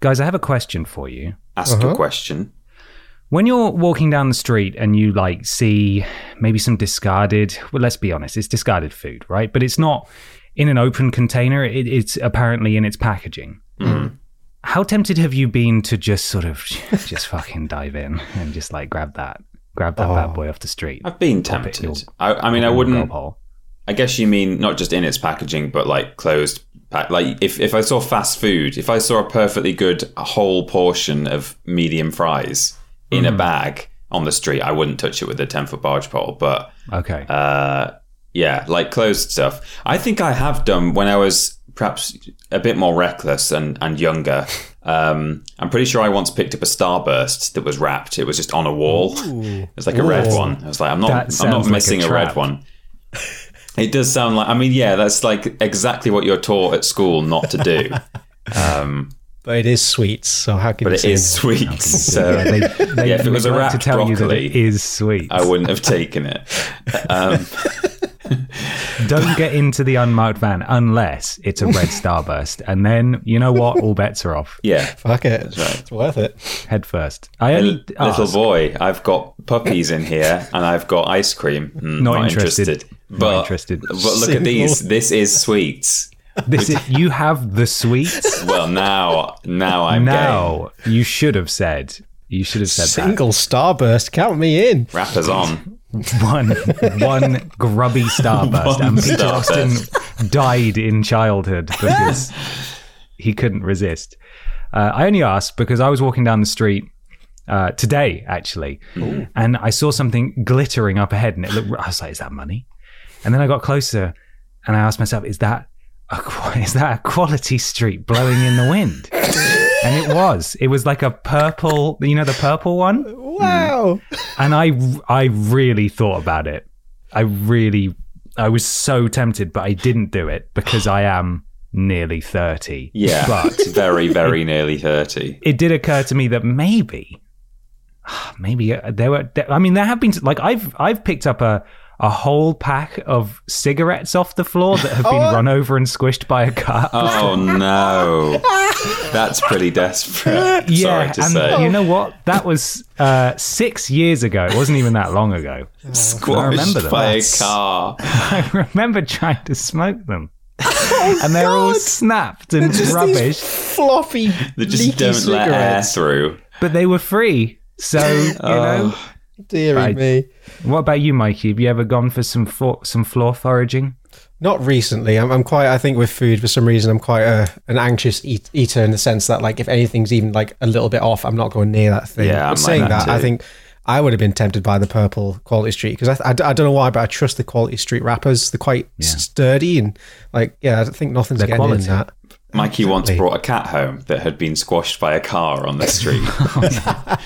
Guys, I have a question for you. Ask a uh-huh. question. When you're walking down the street and you like see maybe some discarded, well, let's be honest, it's discarded food, right? But it's not in an open container. It, it's apparently in its packaging. Mm-hmm. How tempted have you been to just sort of just fucking dive in and just like grab that, grab that bad oh. boy off the street? I've been Pop it in tempted. your- I, I mean, I wouldn't. I guess you mean not just in its packaging, but like closed. Pack. Like if, if I saw fast food, if I saw a perfectly good whole portion of medium fries in Mm. a bag on the street, I wouldn't touch it with a ten foot barge pole. But Okay. uh, yeah, like closed stuff. I think I have done when I was perhaps a bit more reckless and, and younger. Um, I'm pretty sure I once picked up a starburst that was wrapped. It was just on a wall. It was like a red one. I was like, I'm That not, I'm not like a missing a, red one. It does sound like. I mean, yeah, that's like exactly what you're taught at school not to do. Um, But it is sweets, so how can but you it is sweet. So yeah, they, they yeah, if it was a to wrapped tell you that broccoli, it is sweet. I wouldn't have taken it. Um, Don't get into the unmarked van unless it's a red starburst, and then you know what? All bets are off. yeah, Fuck it. right. It's worth it. Head first. I only little ask- boy, I've got puppies in here and I've got ice cream. Mm, Not not, interested. interested. Not But, interested. but look Single. at these. This is sweets. This is, you have the sweets. Well, now, now I'm now you should have said. You should have said Single starburst, count me in. game. Rappers on. One, one grubby starburst, One and Peter starburst. Austin died in childhood because he couldn't resist. Uh, I only asked because I was walking down the street uh, today, actually, and I saw something glittering up ahead, and it looked. I was like, "Is that money?" And then I got closer, and I asked myself, "Is that a, is that a quality street blowing in the wind?" and it was. It was like a purple. You know the purple one, Wow. and I I really thought about it. I really I was so tempted, but I didn't do it because I am nearly thirty. Yeah, but very, very nearly 30. it did occur to me that maybe, maybe uh, there were. I mean, there have been like I've I've picked up a a whole pack of cigarettes off the floor that have been run over and squished by a car. Oh, no. That's pretty desperate. yeah, Sorry to and say. you know what? That was uh, six years ago. It wasn't even that long ago. Squashed remember them. by That's- a car. I remember trying to smoke them. and they're all snapped and Just rubbish, these floppy, They just leaky don't let air through. but they were free. So, you know, Oh. Deary Right. me. what about you, Mikey? Have you ever gone for some floor, some floor foraging? Not recently. I'm, I'm quite. I think with food, for some reason, I'm quite a, an anxious eat, eater in the sense that, like, if anything's even like a little bit off, I'm not going near that thing. Yeah, I'm but like saying that that, I think I would have been tempted by the purple Quality Street because I, I, I don't know why, but I trust the Quality Street wrappers. They're quite sturdy and like, yeah, I think nothing's They're getting quality. in that. Mikey once brought a cat home that had been squashed by a car on the street. Oh,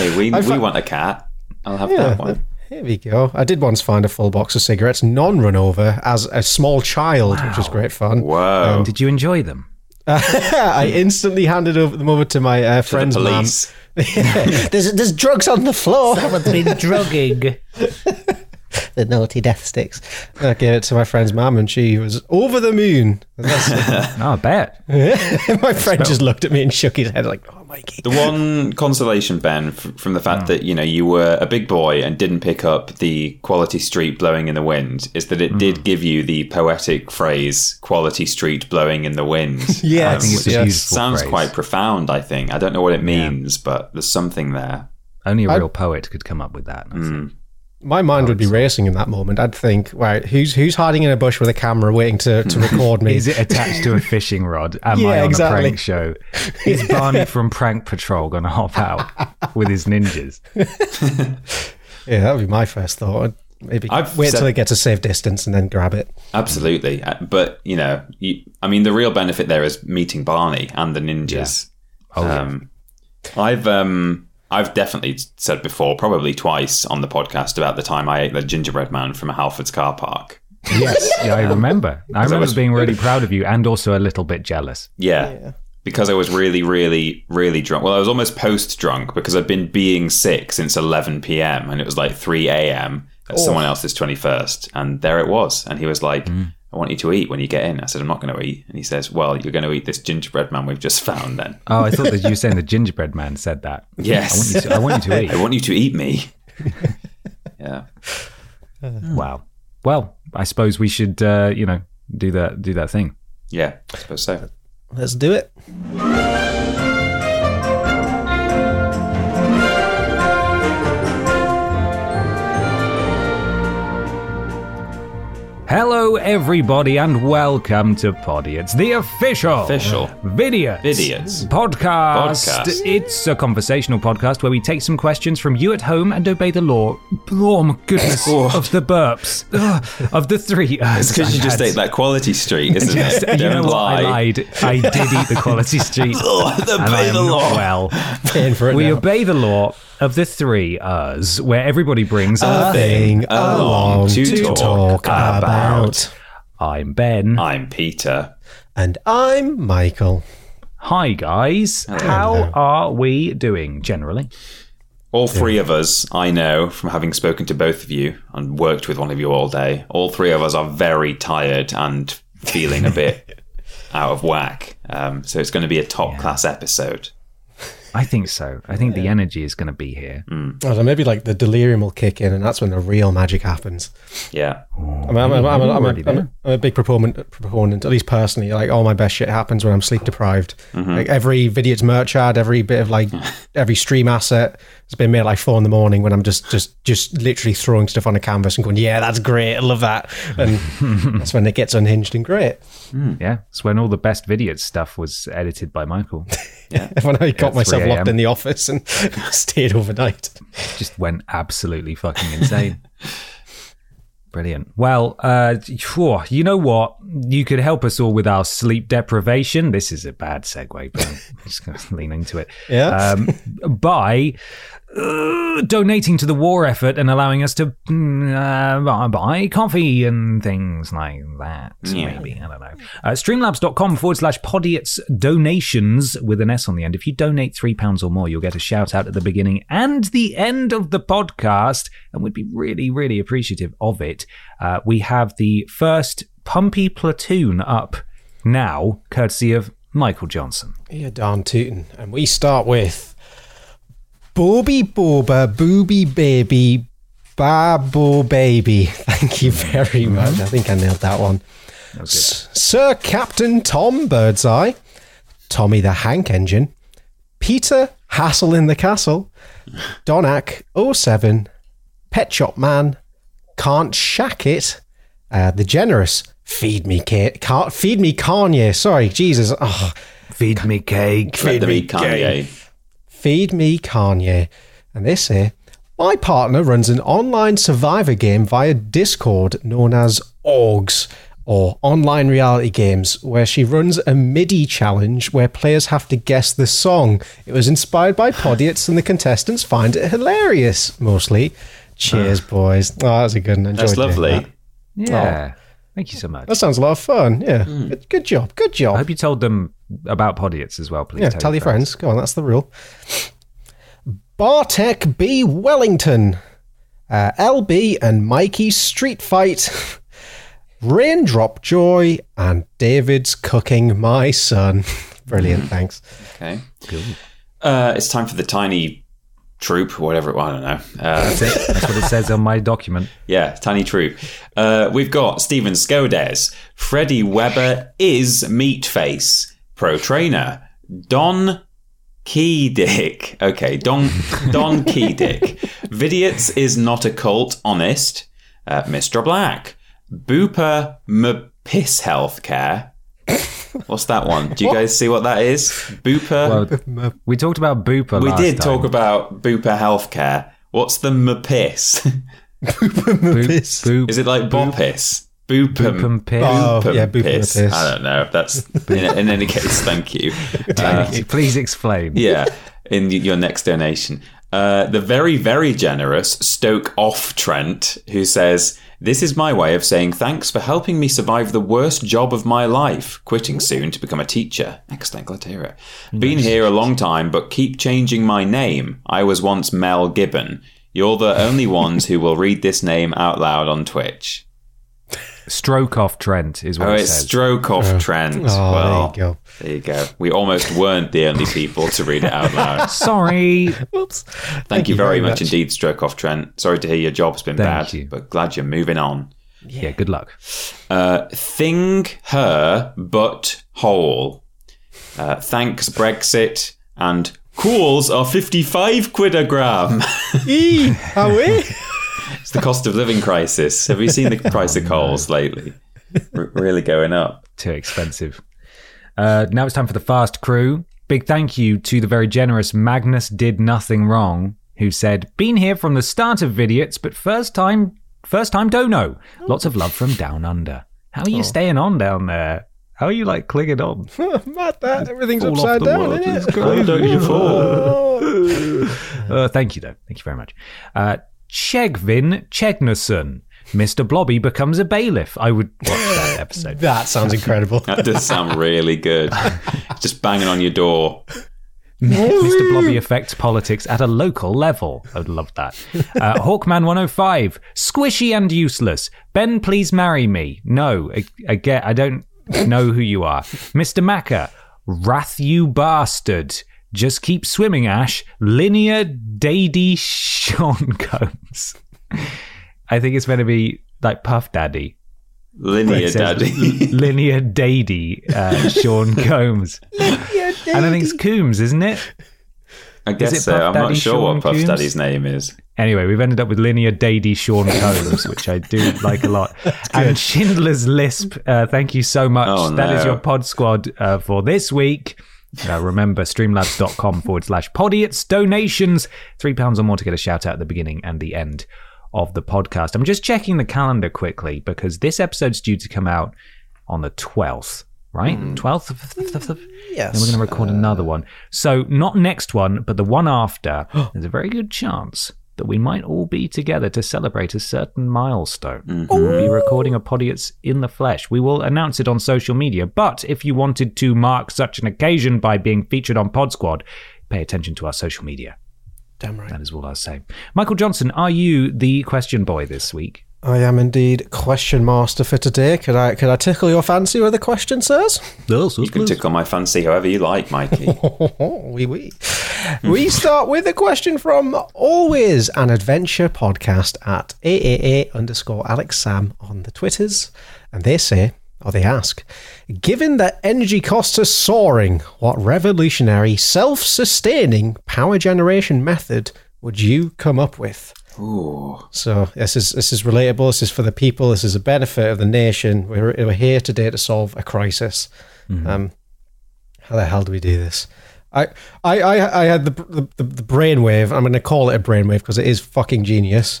hey, we, we fi- want a cat. I'll have Yeah, that one. here we go. I did once find a full box of cigarettes, non run over, as a small child, which was great fun. Whoa. Did you enjoy them? I instantly handed over them over to my uh, to friend's mum. police. there's there's drugs on the floor. Someone's been drugging. the naughty death sticks. And I gave it to my friend's mum, and she was over the moon. And that's- Oh, I bet. my friend just looked at me and shook his head like, "Oh, Mikey." The one consolation, Ben, f- from the fact mm. that you know you were a big boy and didn't pick up the quality street blowing in the wind, is that it mm. did give you the poetic phrase "quality street blowing in the wind." Yeah, I think it's a yes. Um, sounds phrase. quite profound. I think I don't know what it means, but there's something there. Only a real poet could come up with that. I think. My mind would be racing in that moment. I'd think, right, who's who's hiding in a bush with a camera waiting to, to record me? Is it attached to a fishing rod? Am Yeah, I on exactly. a prank show? Is Barney from Prank Patrol going to hop out with his ninjas? yeah, that would be my first thought. Maybe I've wait said- till it gets a safe distance and then grab it. Absolutely, Uh, but you know, you, I mean, the real benefit there is meeting Barney and the ninjas. Oh, yeah. um, I've um, I've definitely said before, probably twice on the podcast about the time I ate the gingerbread man from a Halford's car park. Yes, yeah, I um, remember. I remember was- being really proud of you and also a little bit jealous. Yeah. Because I was really, really, really drunk. Well, I was almost post drunk because I'd been being sick since 11 p.m. and it was like 3 a.m. at oh. someone else's 21st. And there it was. And he was like, mm. I want you to eat when you get in. I said, I'm not going to eat. And he says, Well, you're going to eat this gingerbread man we've just found then. Oh, I thought that you were saying the gingerbread man said that. Yes. I want you to, I want you to eat. I want you to eat me. yeah. Wow. Well, I suppose we should, uh, you know, do that do that thing. Yeah, I suppose so. Let's do it. Hello, everybody, and welcome to Poddy. It's the official, Official. Vidiots, Vidiots. podcast. Podcast. It's a conversational podcast where we take some questions from you at home and obey the law. Oh my goodness, oh. of the burps, Ugh, of the three. It's because you just ate that quality street, isn't it? you know Don't what? I lied. I did eat the quality street. Oh, the and I obey am the law. well. Paying for it We now. obey the law of the three us, where everybody brings a thing along to to, talk talk, about. about. I'm Ben. I'm Peter. And I'm Michael. Hi, guys. How are we doing generally? All three of us, I know from having spoken to both of you and worked with one of you all day, all three of us are very tired and feeling a bit out of whack. Um, so it's going to be a top class episode. I think so. I think the energy is going to be here. I don't know, maybe like the delirium will kick in, and that's when the real magic happens. Yeah. I'm, I'm, I'm, I'm, I'm, already a, I'm, a, I'm a big proponent, proponent, at least personally. Like all my best shit happens when I'm sleep deprived. Mm-hmm. Like every video's merch ad, every bit of like every stream asset has been me at like four in the morning when I'm just just just literally throwing stuff on a canvas and going, yeah, that's great, I love that. And that's when it gets unhinged and great. Yeah, it's when all the best video stuff was edited by Michael. Yeah, when I got myself locked in the office and stayed overnight. Just went absolutely fucking insane. Brilliant. Well, uh, phew, you know what? You could help us all with our sleep deprivation. This is a bad segue, but I'm just going to lean into it. Yeah. Um, by uh, donating to the war effort and allowing us to mm, uh, buy coffee and things like that. Yeah. Maybe. I don't know. Uh, streamlabs.com forward slash podiots donations with an S on the end. If you donate £3 or more, you'll get a shout out at the beginning and the end of the podcast, and we'd be really, really appreciative of it. Uh, we have the first Pumpy Platoon up now, courtesy of Michael Johnson. Yeah, darn tootin'. And we start with Booby Boba Booby Baby Babo Baby. Thank you very much. I think I nailed that one. S- Sir Captain Tom Birdseye, Tommy the Hank Engine, Peter Hassel in the Castle, Donak 07, Pet Shop Man, Can't Shack It, uh, The Generous, Feed Me Ka- Ca- Feed Me Kanye. Sorry, Jesus. Oh, Feed me cake. Let me, eat Kanye. Feed Me Kanye. And they say, My partner runs an online survivor game via Discord known as ORGS, or Online Reality Games, where she runs a MIDI challenge where players have to guess the song. It was inspired by Podiots, and the contestants find it hilarious, mostly. Cheers, boys. Oh, that was a good one. Enjoyed That's lovely. That. Yeah. Oh. Thank you so much. That sounds a lot of fun. Yeah. Hmm. Good, good job. Good job. I hope you told them about Podiots as well, please. Yeah, tell your friends. Go on, that's the rule. Bartek B. Wellington, uh, LB and Mikey Street Fight, Raindrop Joy, and David's Cooking My Son. Brilliant, thanks. Okay. Uh, it's time for the tiny troop, whatever. it- I don't know. Uh, That's it. That's what it says on my document. Yeah, tiny troop. Uh, we've got Steven Skodes, Freddie Weber is Meatface, pro trainer, Don Keydick. Okay, Don Don Keydick. Vidiots is not a cult, honest. Uh, Mr. Black, Booper Mpiss Healthcare. What's that one? Do you guys see what that is? Booper. Well, we talked about Booper we last did time. talk about Booper Healthcare. What's the Mpiss? Boop, piss. boop, Is it like boopis? Boopum. boopum piss. Oh, Boopum yeah, boopum piss. piss. I don't know. If that's in, in any case. Thank you. Uh, Please explain. yeah, in y- your next donation. Uh, the very, very generous Stoke Off Trent, who says, This is my way of saying thanks for helping me survive the worst job of my life, quitting soon to become a teacher. Excellent, glad to hear it. Been here a long time, but keep changing my name. I was once Mel Gibbon. You're the only ones who will read this name out loud on Twitch. Stroke off Trent is what Oh, it it's says. Stroke Off Trent. Oh, well, there you go. there you go. We almost weren't the only people to read it out loud. Sorry. Whoops. Thank, you very, much, indeed, Stroke Off Trent. Sorry to hear your job's been Thank bad, you. but glad you're moving on. Yeah, good luck. Uh, thing, her, but whole. Uh, thanks, Brexit. And cools are 55 quid a gram. Eee, how we? it's the cost of living crisis. Have you seen the price of coals lately? R- really going up. Too expensive. Uh, now it's time for the fast crew. Big thank you to the very generous Magnus Did Nothing Wrong, who said, "Been here from the start of Vidiots, but first time, first time dono. Lots of love from down under. How are you staying on down there? How are you like clinging on? Mad that. Everything's Fall upside down, world. isn't it? crazy. don't you fall? Uh, thank you, though. Thank you very much. Uh, Chegvin Chegnason. Mr. Blobby becomes a bailiff. I would watch that episode. That sounds incredible. That does sound really good. Just banging on your door. Mr. Blobby affects politics at a local level. I would love that. Uh, Hawkman105, squishy and useless. Ben, please marry me. No, I, I get, I don't know who you are. Mr. Macker, wrath you bastard. Just keep swimming, Ash. Linear Daddy Sean Combs. I think it's meant to be like Puff Daddy. Linear It says daddy. Linear Daddy uh, Sean Combs. And I think it's Coombs, isn't it? I guess it so. Puff I'm Daddy not sure Sean what Puff Coombs? Daddy's name is. Anyway, we've ended up with Linear Daddy Sean Combs, which I do like a lot. And Schindler's Lisp, uh, thank you so much. Oh, That is your pod squad uh, for this week. Uh, remember, streamlabs.com forward slash podiots donations. Three pounds or more to get a shout out at the beginning and the end of the podcast. I'm just checking the calendar quickly because this episode's due to come out on the 12th, right? 12th of, of, Yes. then we're going to record uh, another one. So not next one, but the one after. there's a very good chance that we might all be together to celebrate a certain milestone. Mm-hmm. We'll be recording a Podiots in the flesh. We will announce it on social media. But if you wanted to mark such an occasion by being featured on Pod Squad, pay attention to our social media. Damn right. That is all I'll say. Michael Johnson, are you the question boy this week? I am indeed question master for today. Could I could I tickle your fancy with a question, sirs? No, You can tickle my fancy however you like, Mikey. oui, oui. we start with a question from always an adventure podcast at AAA underscore Alex Sam on the Twitters. And they say, or they ask, given that energy costs are soaring, what revolutionary, self sustaining power generation method would you come up with? Ooh. So this is this is relatable. This is for the people. This is a benefit of the nation. We're, we're here today to solve a crisis. Um, how the hell do we do this? I I I, I had the, the the brainwave. I'm going to call it a brainwave because it is fucking genius.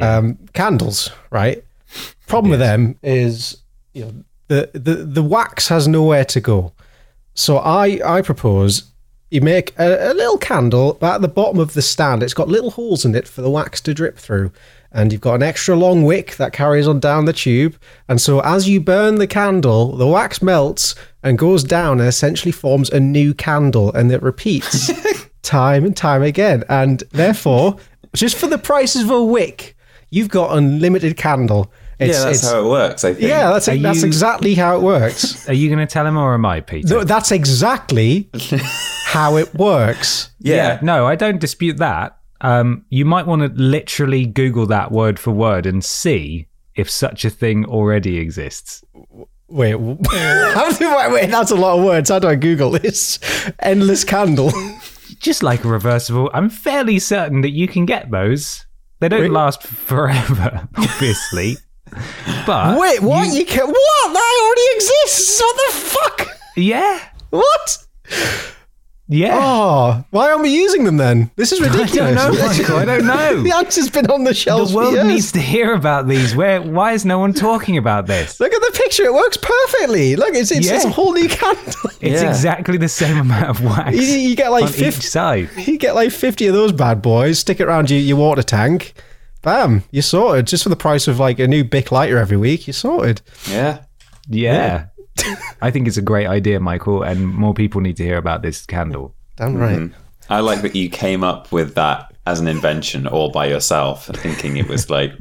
Um, candles, right? Problem with them is you know the, the the wax has nowhere to go. So I I propose you make a, a little candle, but at the bottom of the stand, it's got little holes in it for the wax to drip through. And you've got an extra long wick that carries on down the tube. And so as you burn the candle, the wax melts and goes down and essentially forms a new candle. And it repeats time and time again. And therefore, just for the price of a wick, you've got unlimited candle. It's, yeah, that's it's- how it works, I think. yeah, that's, Are that's you- exactly how it works. Are you going to tell him or am I, Peter? No, that's exactly how it works. Yeah. no, I don't dispute that. Um, you might want to literally Google that word for word and see if such a thing already exists. Wait, w- how do I, wait, that's a lot of words. How do I Google this? Endless candle. Just like a reversible, I'm fairly certain that you can get those. They don't last forever, obviously. But Wait, what? You, can What? That already exists. What the fuck? yeah, What? Yeah. Oh, why aren't we using them then? This is ridiculous. I ridiculous. don't know, Michael. I don't know. the answer's been on the shelves the world for years. needs to hear about these. Where? Why is no one talking about this? Look at the picture; it works perfectly. Look, it's it's, it's a whole new candle. It's Yeah. exactly the same amount of wax you, you get like on fifty. each side. You get like fifty of those bad boys. Stick it around your, your water tank. Bam, you're sorted. Just for the price of like a new Bic lighter every week, you're sorted. Yeah. Yeah. I think it's a great idea, Michael, and more people need to hear about this candle. Damn right. Mm-hmm. I like that you came up with that as an invention all by yourself, thinking it was like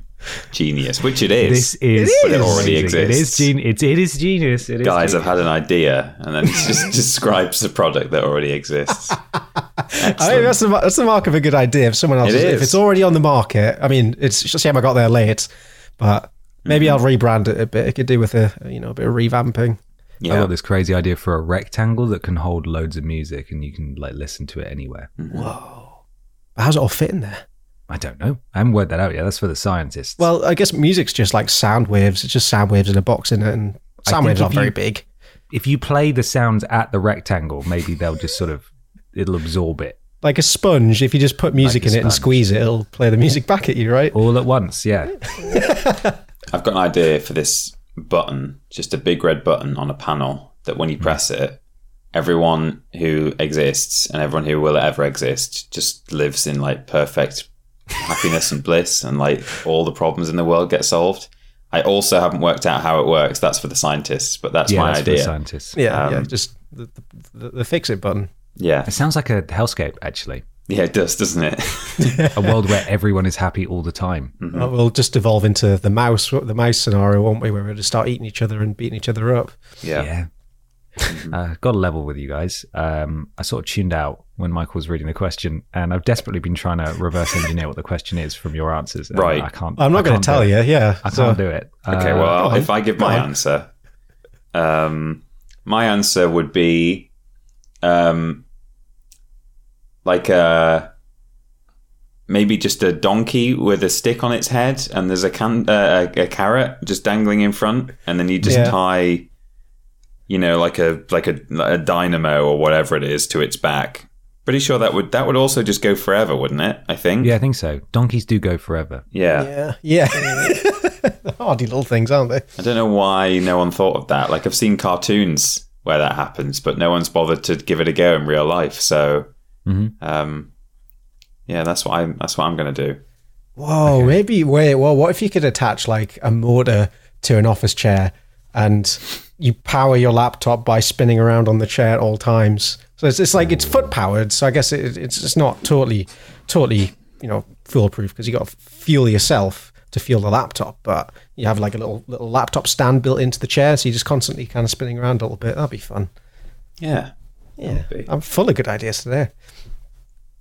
genius, which it is. This is, But it already exists. It is, gen- it, it is genius. It is Guys genius. have had an idea and then it just describes the product that already exists. I think that's the, that's the mark of a good idea. If someone else, It is, if it's already on the market, I mean, it's a shame I got there late, but maybe mm-hmm. I'll rebrand it a bit. It could do with a you know a bit of revamping. I got this crazy idea for a rectangle that can hold loads of music and you can like listen to it anywhere. Mm-hmm. Whoa. How's it all fit in there? I don't know. I haven't worked that out yet. That's for the scientists. Well, I guess music's just like sound waves. It's just sound waves in a box in it, and sound waves aren't very big. if you play the sounds at the rectangle, maybe they'll just sort of it'll absorb it Like a sponge, if you just put music Like in it and squeeze it, it'll play the music back at you, right? all at once. Yeah. I've got an idea for this button, just a big red button on a panel that when you hmm. press it, everyone who exists and everyone who will ever exist just lives in like perfect happiness and bliss and like all the problems in the world get solved. I also haven't worked out how it works. That's for the scientists, but that's yeah, my that's for the idea. scientists. Yeah, yeah, Um, just the, the, the fix it button. Yeah. It sounds like a hellscape, actually. Yeah, it does, doesn't it? A world where everyone is happy all the time. Uh, We'll just evolve into the mouse, the mouse scenario, won't we? Where we'll just start eating each other and beating each other up. yeah. Yeah. Uh, got a level with you guys. Um, I sort of tuned out when Michael was reading the question, and I've desperately been trying to reverse engineer what the question is from your answers. and Right. I can't. I'm not going to tell you. it. Yeah, I so- can't do it. Okay, Uh, well, on. if I give my answer, um, my answer would be um, like a maybe just a donkey with a stick on its head, and there's a can uh, a, a carrot just dangling in front, and then you just Yeah. tie, you know, like a like a, a dynamo or whatever it is to its back. Pretty sure that would that would also just go forever, wouldn't it? I think. yeah, I think so. Donkeys do go forever. yeah, yeah. Yeah. Hardy little things, aren't they? I don't know why no one thought of that. Like I've seen cartoons where that happens, but no one's bothered to give it a go in real life. So, Mhm. um, yeah, that's what I'm. that's what I'm going to do. Whoa, maybe wait. Well, what if you could attach like a motor to an office chair and you power your laptop by spinning around on the chair at all times? So it's, it's like it's foot powered. So I guess it, it's it's not totally, totally, you know, foolproof because you got to fuel yourself to fuel the laptop, but you have like a little little laptop stand built into the chair, so you're just constantly kind of spinning around a little bit. That'd be fun. Yeah, Yeah. I'm full of good ideas today.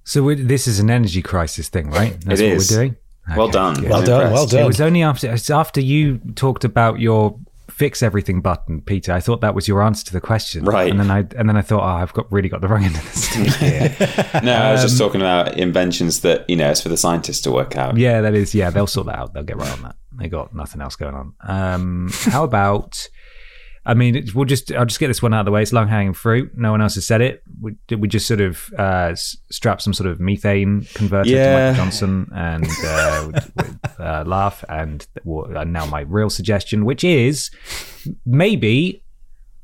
So we this is an energy crisis thing, right? That's It what is. we're doing. well done. good. Well done, well done. It was only after it's after you talked about your fix everything button, Peter. I thought that was your answer to the question, Right. And then I and then I thought, oh, I've got really got the wrong end of the stick here. No, I was Um, just talking about inventions that you know it's for the scientists to work out. yeah, that is. Yeah, they'll sort that out. They'll get right on that. They got nothing else going on. Um, how about? I mean, it- we'll just I'll just get this one out of the way. It's long hanging fruit. No one else has said it. We, we just sort of uh, strap some sort of methane converter to Yeah. Michael Johnson and uh, would, uh, laugh? And, now my real suggestion, which is maybe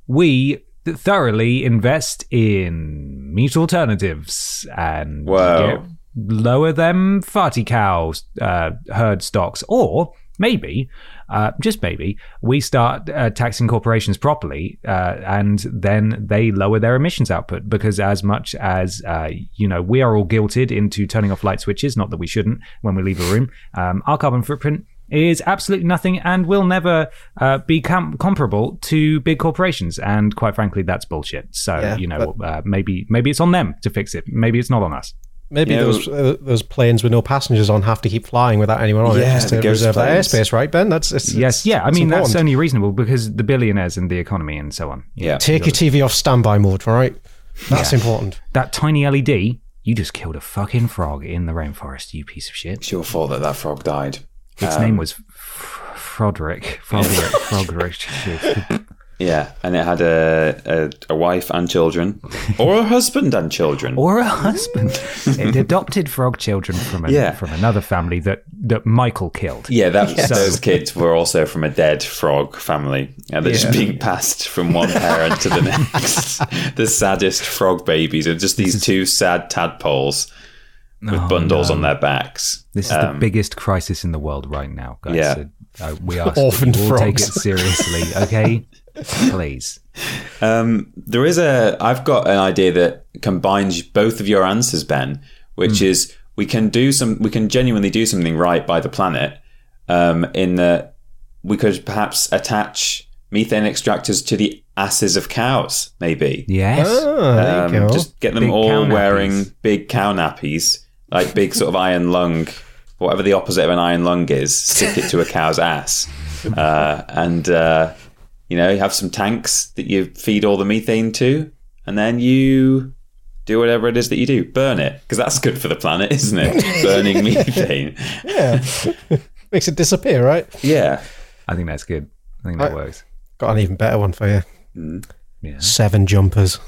we thoroughly invest in meat alternatives and Wow. lower them farty cow uh, herd stocks, or maybe, uh, just maybe, we start uh, taxing corporations properly, uh, and then they lower their emissions output. Because as much as uh, you know, we are all guilted into turning off light switches. Not that we shouldn't when we leave a room. Um, our carbon footprint is absolutely nothing and will never uh, be com- comparable to big corporations. And quite frankly, that's bullshit. So Yeah, you know, uh, maybe maybe it's on them to fix it. Maybe it's not on us. Maybe Yeah, those uh, those planes with no passengers on have to keep flying without anyone on it Yeah, just to the ghost reserve that airspace, right, Ben? That's it's, Yes, it's- yeah. I it's mean, that's only reasonable because the billionaires and the economy and so on. Yeah. Take your TV off standby mode, right? That's Yeah. important. That tiny LED, you just killed a fucking frog in the rainforest, you piece of shit. It's your fault that that frog died. Its Um, name was F- Froderick. Froderick. Froderick. Yeah, and it had a, a, a wife and children, or a husband and children. or a husband. it adopted frog children from a, Yeah. from another family that that Michael killed. yeah, that those kids were also from a dead frog family. Yeah, they're just being passed from one parent to the next. the saddest frog babies are just these two sad tadpoles with Oh, bundles no. on their backs. This is the biggest crisis in the world right now, guys. Yeah. So, uh, we ask Orphaned that you all take it seriously, okay? Please. Um, there is a. I've got an idea that combines both of your answers, Ben, which Hmm. is we can do some. We can genuinely do something right by the planet. Um, in that we could perhaps attach methane extractors to the asses of cows, maybe. Yes. Oh, there Um, you go. just get them Big all wearing big cow nappies, like big sort of iron lung, whatever the opposite of an iron lung is. Stick it to a cow's ass, uh, and uh, you know, you have some tanks that you feed all the methane to, and then you do whatever it is that you do, burn it, because that's good for the planet, isn't it? Burning methane. yeah. Makes it disappear, right? Yeah. I think that's good. I think that Right. works. Got an even better one for you. Mm. Yeah. Seven jumpers.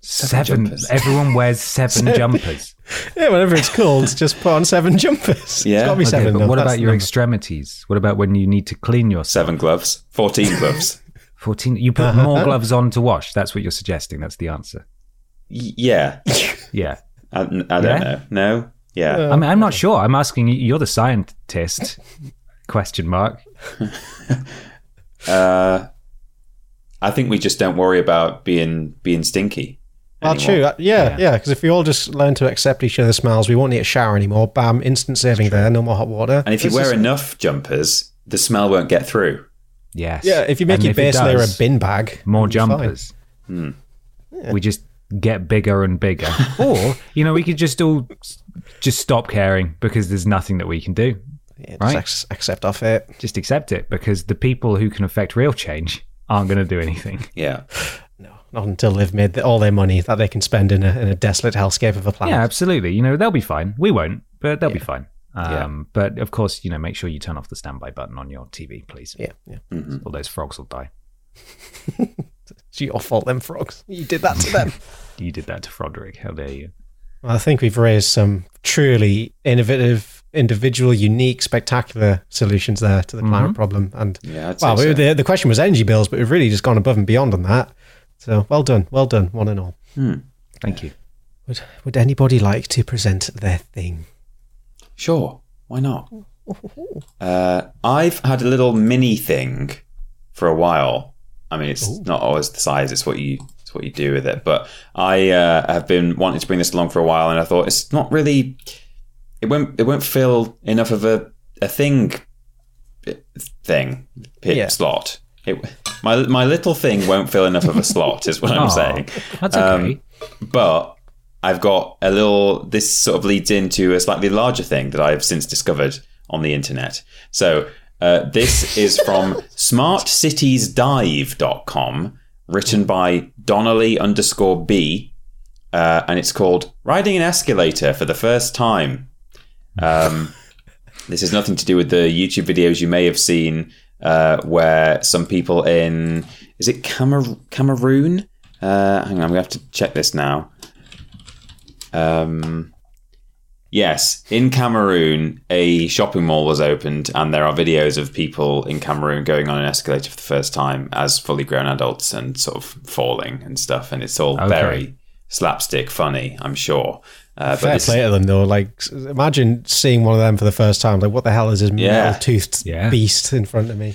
Seven. jumpers. Everyone wears seven jumpers. Yeah, whatever it's called, just put on seven jumpers. Yeah. It's got to be Okay, seven. but what about your number. extremities? What about when you need to clean yourself? Seven gloves, fourteen gloves. 14. You put Uh-huh. more gloves on to wash. That's what you're suggesting. That's the answer. Y- yeah. Yeah. I, I don't Yeah? know. No. Yeah. I mean, I'm not sure. I'm asking you. You're the scientist. Question mark. Uh, I think we just don't worry about being being stinky. Oh, anymore. true. Uh, Yeah, Yeah. yeah. Because if we all just learn to accept each other's smells, we won't need a shower anymore. Bam, instant saving there. No more hot water. And if you It's wear just- enough jumpers, the smell won't get through. Yes. yeah, if you make And your base layer a bin bag, more you'll be fine. jumpers. We just get bigger and bigger. or you know, we could just all just stop caring because there's nothing that we can do. Yeah, just Right. ac- accept our fate. Just accept it because the people who can affect real change aren't going to do anything. Yeah. No, not until they've made the, all their money that they can spend in a, in a desolate hellscape of a planet. Yeah, absolutely. You know, they'll be fine. We won't, but they'll be fine. Yeah. Um, But of course, you know, make sure you turn off the standby button on your TV, please. yeah, yeah. All those frogs will die. It's your fault, them frogs. You did that to them. You did that to Froderick. How dare you? Well, I think we've raised some truly innovative, individual, unique, spectacular solutions there to the climate problem. And Yeah, well, so. the, the question was energy bills, but we've really just gone above and beyond on that. So well done, well done, one and all. Thank you. Would Would anybody like to present their thing? Sure. Why not? Uh, I've had a little mini thing for a while. I mean, it's not always the size; it's what you it's what you do with it. But I uh, have been wanting to bring this along for a while, and I thought it's not really. It won't. It won't fill enough of a a thing thing pit Yeah. slot. It, my my little thing won't fill enough of a slot, is what I'm Aw, saying. That's Um, okay. but I've got a little. This sort of leads into a slightly larger thing that I've since discovered on the internet. So uh, this is from smartcitiesdive.com, written by Donnelly underscore B, uh, and it's called "Riding an Escalator for the First Time." Um, this has nothing to do with the YouTube videos you may have seen, uh, where some people in is it Camer- Cameroon? Uh, hang on, I'm gonna have to check this now. Um, yes, in Cameroon, a shopping mall was opened, and there are videos of people in Cameroon going on an escalator for the first time as fully grown adults and sort of falling and stuff, and it's all Okay. very slapstick funny, I'm sure. Uh, Fair play to them though. Like, imagine seeing one of them for the first time. Like, what the hell is this Yeah. metal toothed Yeah. beast in front of me?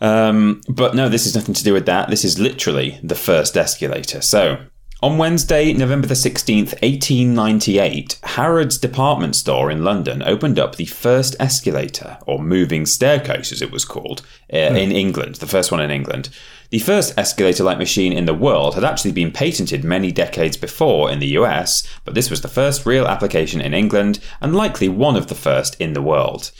Um, but no, this is nothing to do with that. This is literally the first escalator. So, on Wednesday, November the 16th, 1898, Harrods department store in London opened up the first escalator, or moving staircase as it was called, uh, in England, the first one in England. The first escalator like machine in the world had actually been patented many decades before in the US, but this was the first real application in England, and likely one of the first in the world.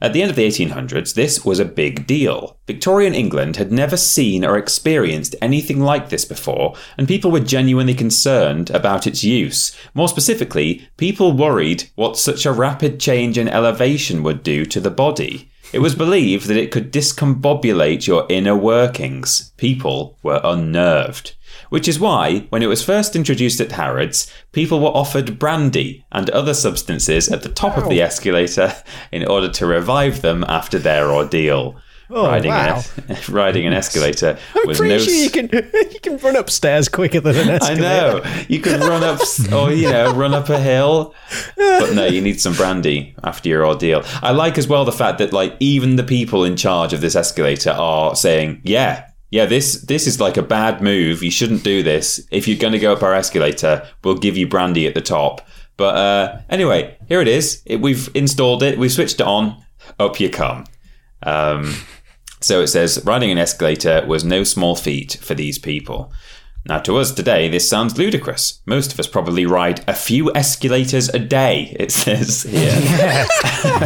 At the end of the 1800s, this was a big deal. Victorian England had never seen or experienced anything like this before, and people were genuinely concerned about its use. More specifically, people worried what such a rapid change in elevation would do to the body. It was believed that it could discombobulate your inner workings. People were unnerved. Which is why, when it was first introduced at Harrods, people were offered brandy and other substances at the top of the escalator in order to revive them after their ordeal. Riding, wow. an riding an escalator I'm pretty no sure you can you can run upstairs quicker than an escalator. I know. You can run up, or you know, run up a hill, but no, you need some brandy after your ordeal. I like as well the fact that like even the people in charge of this escalator are saying, "Yeah, yeah, this this is like a bad move. You shouldn't do this. If you're going to go up our escalator, we'll give you brandy at the top." But uh, anyway, here it is. It, we've installed it. We've switched it on. Up you come. Um, so it says riding an escalator was no small feat for these people. Now, to us today, this sounds ludicrous. Most of us probably ride a few escalators a day, it says here.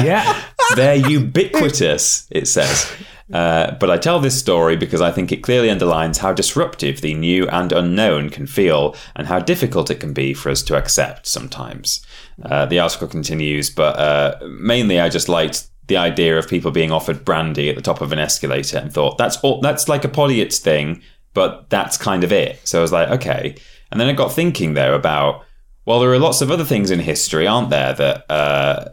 yeah. They're ubiquitous, it says. Uh, but I tell this story because I think it clearly underlines how disruptive the new and unknown can feel and how difficult it can be for us to accept sometimes. Uh, the article continues, but uh, mainly I just liked the idea of people being offered brandy at the top of an escalator and thought that's all that's like a Podiots thing, but that's kind of it. So I was like, okay. And then I got thinking there about well, there are lots of other things in history, aren't there, that uh,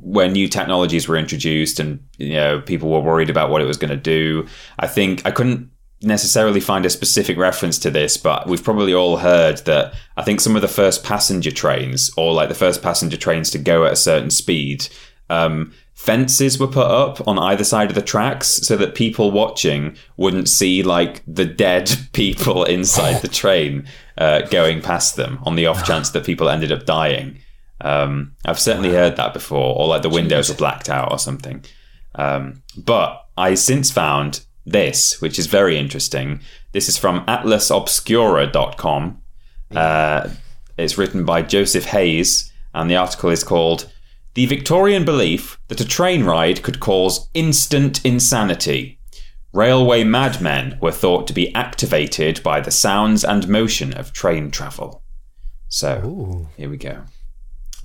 when new technologies were introduced and you know people were worried about what it was going to do. I think I couldn't necessarily find a specific reference to this, but we've probably all heard that I think some of the first passenger trains or like the first passenger trains to go at a certain speed. Um, fences were put up on either side of the tracks so that people watching wouldn't see like the dead people inside the train uh, going past them on the off chance that people ended up dying. Um, I've certainly heard that before, or like the windows were blacked out or something. Um, but I since found this, which is very interesting. This is from atlasobscura.com. Uh, it's written by Joseph Hayes, and the article is called The Victorian Belief That a Train Ride Could Cause Instant Insanity. Railway madmen were thought to be activated by the sounds and motion of train travel. So, here we go.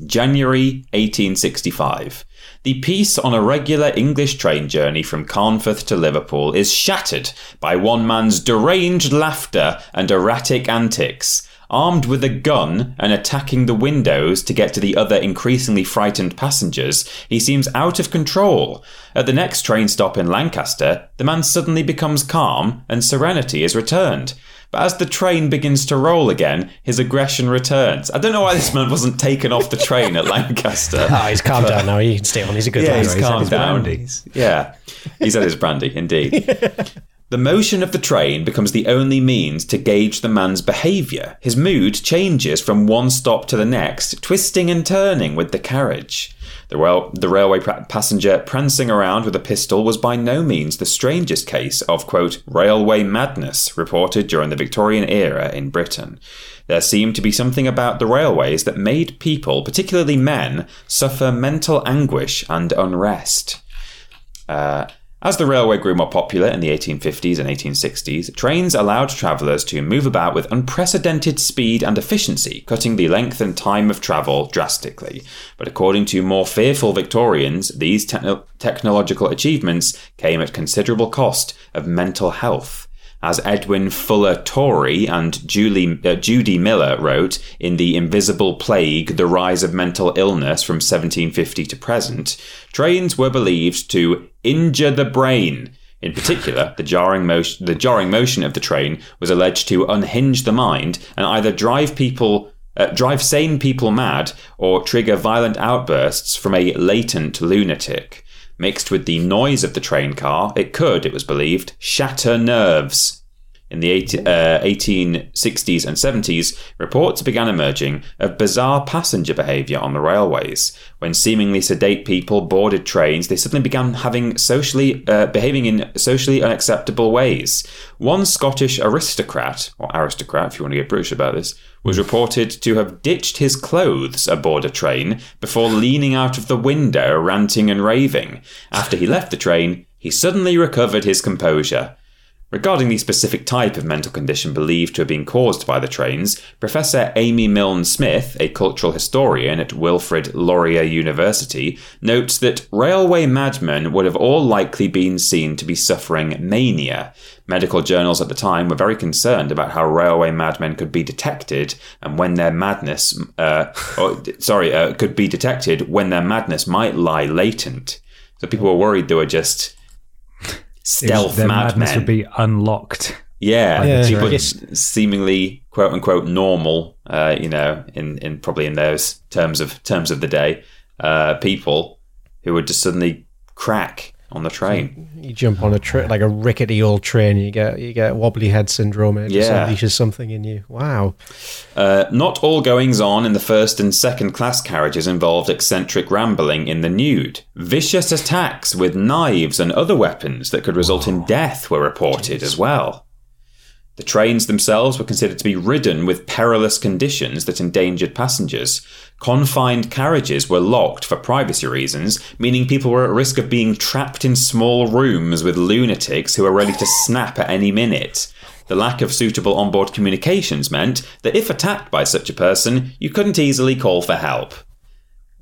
January 1865. The peace on a regular English train journey from Carnforth to Liverpool is shattered by one man's deranged laughter and erratic antics. Armed with a gun and attacking the windows to get to the other increasingly frightened passengers, he seems out of control. At the next train stop in Lancaster, the man suddenly becomes calm and serenity is returned. But as the train begins to roll again, his aggression returns. I don't know why this man wasn't taken off the train at Lancaster. Oh, he's calmed down now. He can stay on. He's a good Yeah, he's he's calmed down. brandy. Yeah, he's had his brandy, indeed. The motion of the train becomes the only means to gauge the man's behaviour. His mood changes from one stop to the next, twisting and turning with the carriage. The, rail- the railway passenger prancing around with a pistol was by no means the strangest case of, quote, railway madness reported during the Victorian era in Britain. There seemed to be something about the railways that made people, particularly men, suffer mental anguish and unrest. Uh, as the railway grew more popular in the 1850s and 1860s, trains allowed travellers to move about with unprecedented speed and efficiency, cutting the length and time of travel drastically. But according to more fearful Victorians, these techno- technological achievements came at considerable cost of mental health. As Edwin Fuller Torrey and Julie, uh, Judy Miller wrote in The Invisible Plague The Rise of Mental Illness from 1750 to present, trains were believed to injure the brain. In particular, the jarring, motion, the jarring motion of the train was alleged to unhinge the mind and either drive people. Uh, drive sane people mad or trigger violent outbursts from a latent lunatic. Mixed with the noise of the train car, it could, it was believed, shatter nerves. In the 18, uh, 1860s and 70s, reports began emerging of bizarre passenger behaviour on the railways. When seemingly sedate people boarded trains, they suddenly began having socially uh, behaving in socially unacceptable ways. One Scottish aristocrat, or aristocrat if you want to get British about this, was reported to have ditched his clothes aboard a train before leaning out of the window, ranting and raving. After he left the train, he suddenly recovered his composure. Regarding the specific type of mental condition believed to have been caused by the trains, Professor Amy Milne Smith, a cultural historian at Wilfrid Laurier University, notes that railway madmen would have all likely been seen to be suffering mania. Medical journals at the time were very concerned about how railway madmen could be detected and when their madness, uh, or, sorry, uh, could be detected when their madness might lie latent. So people were worried they were just stealth Their madness madmen. would be unlocked. Yeah, Yeah, people right. seemingly quote unquote normal, uh, you know, in, in probably in those terms of terms of the day, uh, people who would just suddenly crack on the train. You jump on a tra- like a rickety old train, you get you get wobbly head syndrome, and it just Yeah. unleashes something in you. Wow. Uh, not all goings on in the first and second class carriages involved eccentric rambling in the nude. Vicious attacks with knives and other weapons that could result in death were reported as well. The trains themselves were considered to be ridden with perilous conditions that endangered passengers. Confined carriages were locked for privacy reasons, meaning people were at risk of being trapped in small rooms with lunatics who were ready to snap at any minute. The lack of suitable onboard communications meant that if attacked by such a person, you couldn't easily call for help.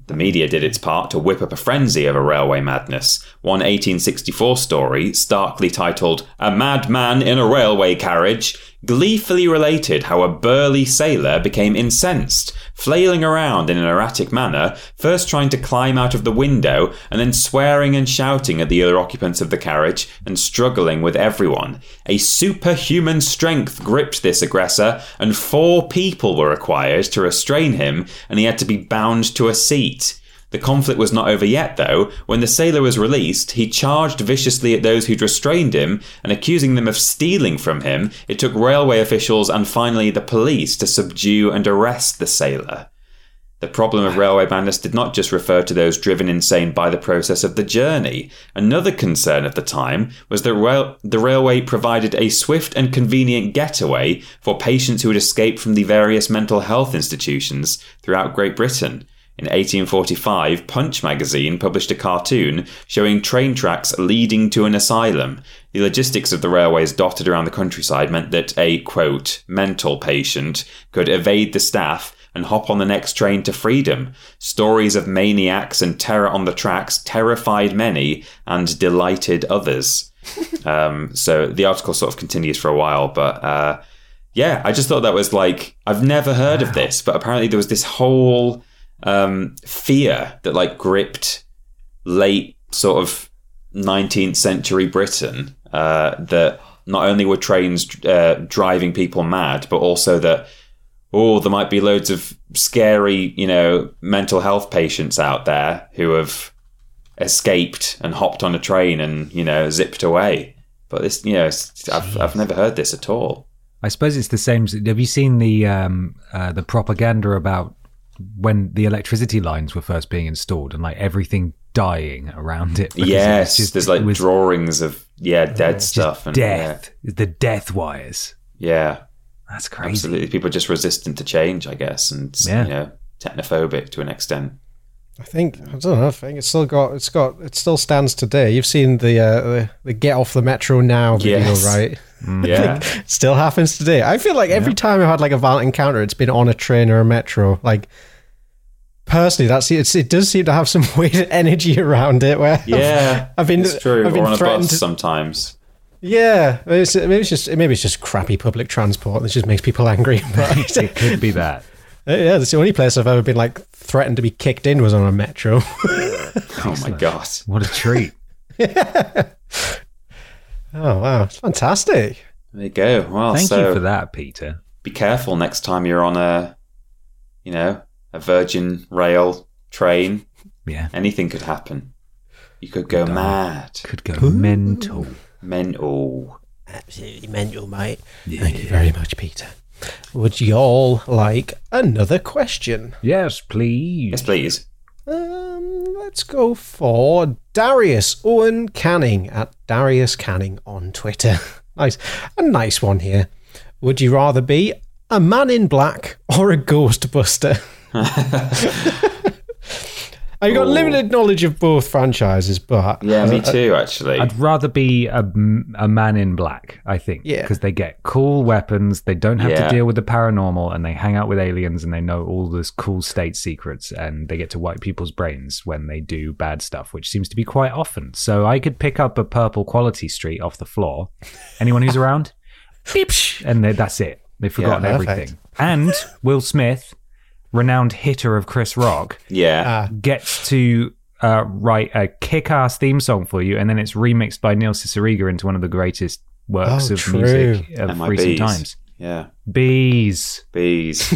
The media did its part to whip up a frenzy of a railway madness. One 1864 story, starkly titled A Madman in a Railway Carriage, gleefully related how a burly sailor became incensed, flailing around in an erratic manner, first trying to climb out of the window and then swearing and shouting at the other occupants of the carriage and struggling with everyone. A superhuman strength gripped this aggressor, and four people were required to restrain him, and he had to be bound to a seat. The conflict was not over yet, though. When the sailor was released, he charged viciously at those who'd restrained him, and accusing them of stealing from him, it took railway officials and finally the police to subdue and arrest the sailor. The problem of railway madness did not just refer to those driven insane by the process of the journey. Another concern at the time was that rail- the railway provided a swift and convenient getaway for patients who had escaped from the various mental health institutions throughout Great Britain. In 1845, Punch magazine published a cartoon showing train tracks leading to an asylum. The logistics of the railways dotted around the countryside meant that a, quote, mental patient could evade the staff and hop on the next train to freedom. Stories of maniacs and terror on the tracks terrified many and delighted others. um, so the article sort of continues for a while, but uh, yeah, I just thought that was like I've never heard of this, but apparently there was this whole um, fear that like gripped late sort of 19th century Britain uh, that not only were trains uh, driving people mad, but also that oh, there might be loads of scary, you know, mental health patients out there who have escaped and hopped on a train and you know zipped away. But this, you know, I've I've never heard this at all. I suppose it's the same. Have you seen the um, uh, the propaganda about when the electricity lines were first being installed and like everything dying around it? Because it Yes, just- there's like was drawings of yeah dead just stuff and death, the death wires. Yeah, yeah, That's crazy. absolutely. People are just resistant to change, I guess, and Yeah. you know, technophobic to an extent. I think I don't know. I think it's still got it's got it still stands today. You've seen the uh, the, the get off the metro now video, Yes. right? Yeah, Still happens today. I feel like every time I've had like a violent encounter, it's been on a train or a metro. Like personally, that's it's, it does seem to have some weird energy around it. Where yeah, I've been it's true. I've been or on a bus sometimes. yeah, maybe it's, maybe it's just maybe it's just crappy public transport that just makes people angry. But it could be that. Uh, yeah, that's the only place I've ever been like threatened to be kicked in was on a metro. Oh my god. What a treat. oh wow, it's fantastic. There you go. Well, Thank so you for that, Peter. be careful next time you're on a, you know, a Virgin Rail train. Yeah, Anything could happen. You could go mad, could go mental. mental. Absolutely mental, mate. Thank you very much, Peter. Would you all like another question? Yes, please. Yes, please. Um, let's go for Darius Owen Canning at Darius Canning on Twitter. nice, a nice one here. Would you rather be a man in black or a Ghostbuster? I've got Ooh. limited knowledge of both franchises, but Yeah, me uh, too. Actually, I'd rather be a, a man in black, I think. Yeah. Because they get cool weapons, they don't have Yeah. to deal with the paranormal, and they hang out with aliens and they know all this cool state secrets, and they get to wipe people's brains when they do bad stuff, which seems to be quite often. So I could pick up a purple quality street off the floor. Anyone who's around? And that's it. They've forgotten perfect. everything. And Will Smith, renowned hitter of Chris Rock, yeah. Ah. gets to uh, write a kick-ass theme song for you, and then it's remixed by Neil Cicierega into one of the greatest works Oh, of true. music of And my recent times. Yeah, Bees. bees.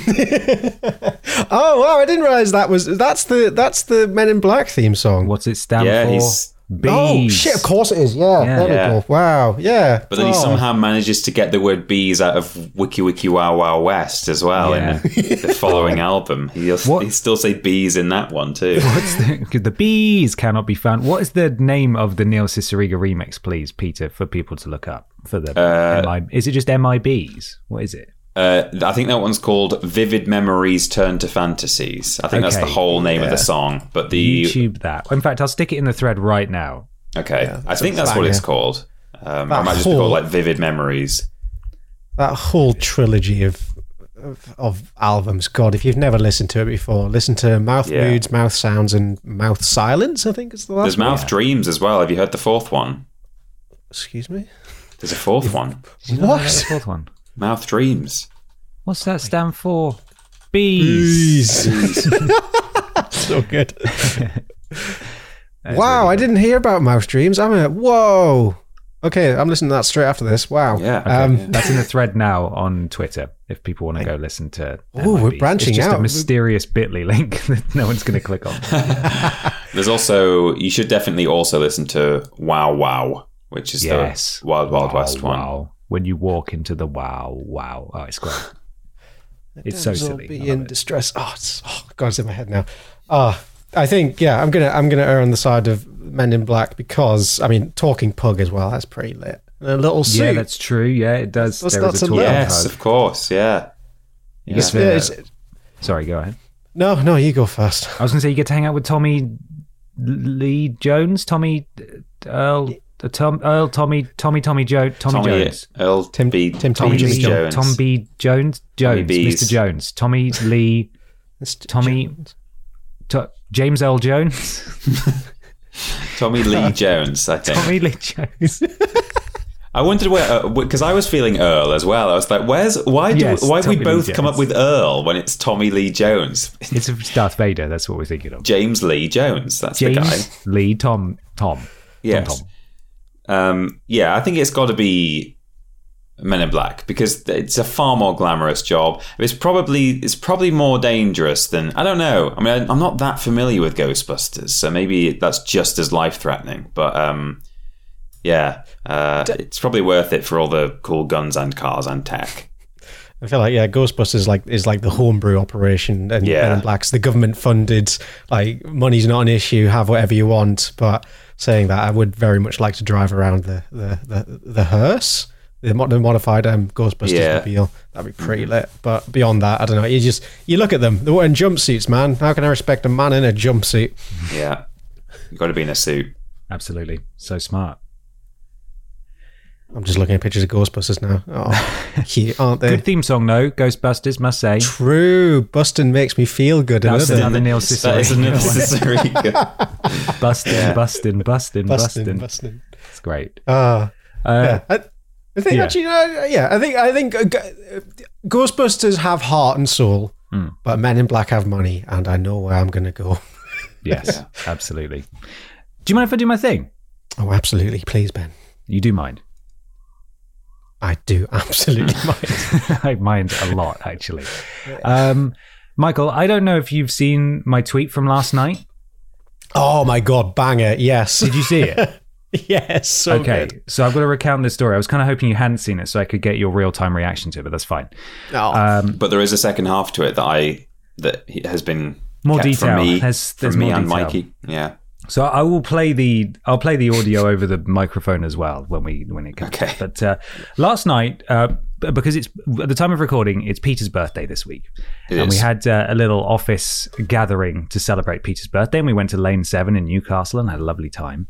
oh wow, I didn't realize that was that's the that's the Men in Black theme song. What's it stand Yeah, for? He's- Bees. Oh shit! Of course it is. Yeah, Yeah. there Yeah. we go. Wow. Yeah. But then he Oh. somehow manages to get the word bees out of Wiki Wiki Wow Wow West as well Yeah. in the, the following album. He'll, What- he still say bees in that one too. What's the, 'cause the bees cannot be found. What is the name of the Neil Cicierega remix, please, Peter, for people to look up? For the Uh, MI, is it just MIBs? What is it? Uh, I think that one's called Vivid Memories Turn to Fantasies. I think that's the whole name of the song. But the YouTube that. In fact, I'll stick it in the thread right now. okay, I think that's fine, what it's called. Um, That I might just be whole- called like Vivid Memories. that whole trilogy of, of of albums. God, if you've never listened to it before, listen to Mouth Yeah. Moods, Mouth Sounds, and Mouth Silence. I think is the last. There's one. Mouth Dreams as well. Have you heard the fourth one? Excuse me. There's a fourth one. Did you know What? The fourth one. Mouth Dreams. What's that stand for? Bees. so good. wow, I didn't hear about Mouth Dreams. I'm a whoa. Okay, I'm listening to that straight after this. Wow. Yeah. Um, That's in the thread now on Twitter. If people want to go listen to. Oh, we're MIBs. branching it's just out. a mysterious Bitly link that no one's going to click on. There's also you should definitely also listen to Wow Wow, which is yes, the Wild Wild Wow, West one. Wow. When you walk into the wow, wow. Oh, it's great. It's so Damsel silly. Be in it. distress. Oh, it's, oh, God, it's in my head now. Ah, I think yeah, I'm gonna I'm gonna err on the side of Men in Black because I mean, talking pug as well. That's pretty lit. And a little suit. Yeah, that's true. Yeah, it does. That's- there is that's a a. Yes, pug. of course. Yeah. You It's- get to- yeah, it's- sorry, go ahead. no, no, you go first. I was going to say you get to hang out with Tommy Lee Jones, Tommy uh, Earl, uh, Tom, Earl, Tommy, Tommy, Tommy Joe, Tommy, Tommy Jones, Earl Tim- B. Tim- Tommy Tommy Lee Jones. Tom B Jones, Jones, Mr. Jones, Tommy Lee, Tommy- Jones. to, James L. Jones, Tommy Lee Jones, I think. Tommy Lee Jones. I wondered where because I was feeling Earl as well. I was like, "Where's why? Do Yes, why have we Tommy Lee both come Jones. up with Earl when it's Tommy Lee Jones? it's Darth Vader. That's what we're thinking of. James Lee Jones. That's the guy. Lee Tom Tom. Yes. Tom. Um, yeah, I think it's got to be Men in Black because it's a far more glamorous job. It's probably it's probably more dangerous than I don't know. I mean, I'm not that familiar with Ghostbusters, so maybe that's just as life threatening. But um, yeah, uh, it's probably worth it for all the cool guns and cars and tech. I feel like yeah, Ghostbusters like is like the homebrew operation, and Yeah. Men in Black's the government funded. Like money's not an issue, have whatever you want. But saying that, I would very much like to drive around the the the, the hearse, the, mod- the modified um, Ghostbusters Yeah. mobile. That'd be pretty lit. But beyond that, I don't know. You just you look at them. They're wearing jumpsuits, man. How can I respect a man in a jumpsuit? Yeah, you got to be in a suit. Absolutely, so smart. I'm just looking at pictures of Ghostbusters now. Oh, cute, aren't they? Good theme song though. Ghostbusters must say. True. Bustin makes me feel good. That's Another- another Neil That is Cicierega. unnecessary. Bustin', bustin', bustin', Bustin', bustin'. bustin'. It's great. Ah. Uh, yeah. I, I think yeah. actually, uh, yeah, I think I think uh, uh, Ghostbusters have heart and soul, Hmm. but Men in Black have money, and I know where I'm going to go. Yes, absolutely. Do you mind if I do my thing? Oh, absolutely, please, Ben. You do mind. I do absolutely mind. I mind a lot, actually. Um, Michael, I don't know if you've seen my tweet from last night. Oh my god, banger! Yes, Did you see it? yes, so okay, good. so I've got to recount this story. I was kind of hoping you hadn't seen it so I could get your real time reaction to it, but that's fine. Oh, Um, but there is a second half to it that I that has been More kept detail. from me, There's- there's from me more and detail. Mikey. Yeah. So I will play the I'll play the audio over the microphone as well when we when it comes. Okay. But uh, last night, uh, because it's at the time of recording, it's Peter's birthday this week, It and we had uh, a little office gathering to celebrate Peter's birthday, and we went to Lane Seven in Newcastle and had a lovely time.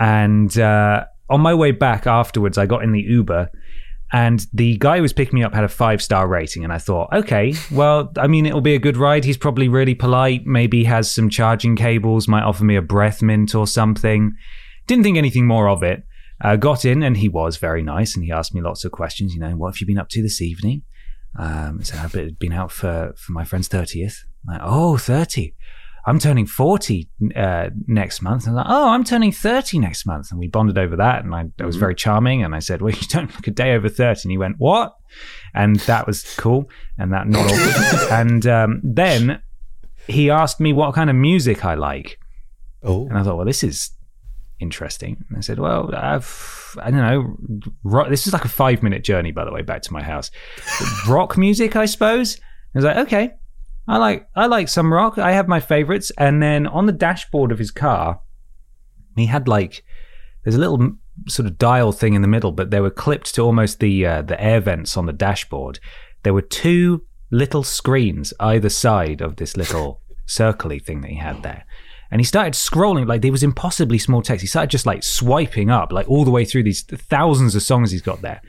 And uh, on my way back afterwards, I got in the Uber. And the guy who was picking me up had a five star rating. And I thought, okay, well, I mean, it'll be a good ride. He's probably really polite. Maybe has some charging cables, might offer me a breath mint or something. Didn't think anything more of it. Uh, got in and he was very nice and he asked me lots of questions. You know, what have you been up to this evening? Um, so I've been- out for, for my friend's 30th. Like, oh, 30. I'm turning 40 uh, next month. And I was like, oh, I'm turning 30 next month. And we bonded over that. And I, was very charming. And I said, well, you don't look a day over 30. And he went, what? And that was cool. And that not awkward. and um, then he asked me what kind of music I like. Oh, And I thought, well, this is interesting. And I said, well, I've, I don't know. Rock, this is like a five minute journey, by the way, back to my house. rock music, I suppose. I was like, okay, I like, I like some rock. I have my favorites. And then on the dashboard of his car, he had like, there's a little sort of dial thing in the middle, but they were clipped to almost the uh, the air vents on the dashboard. There were two little screens either side of this little circly thing that he had there. And he started scrolling like there was impossibly small text. He started just like swiping up like all the way through these thousands of songs he's got there.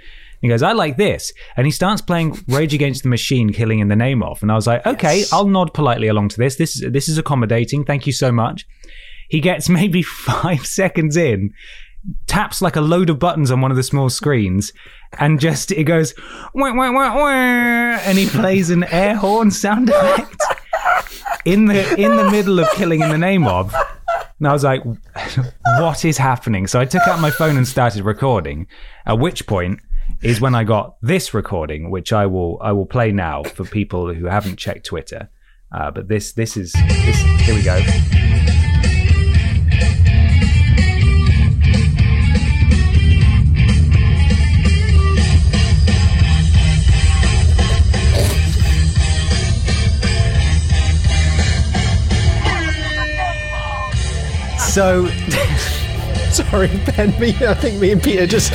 He goes, I like this. And he starts playing Rage Against the Machine, Killing in the Name of. And I was like, okay, I'll nod politely along to this. This is, this is accommodating. Thank you so much. He gets maybe five seconds in, taps like a load of buttons on one of the small screens, and just it goes wah, wah, wah, wah, and he plays an air horn sound effect in the in the middle of killing in the name of. And I was like, what is happening? So I took out my phone and started recording. At which point is when I got this recording, which I will I will play now for people who haven't checked Twitter. Uh, but this this is this here we go. So sorry, Ben. Me, I think me and Peter just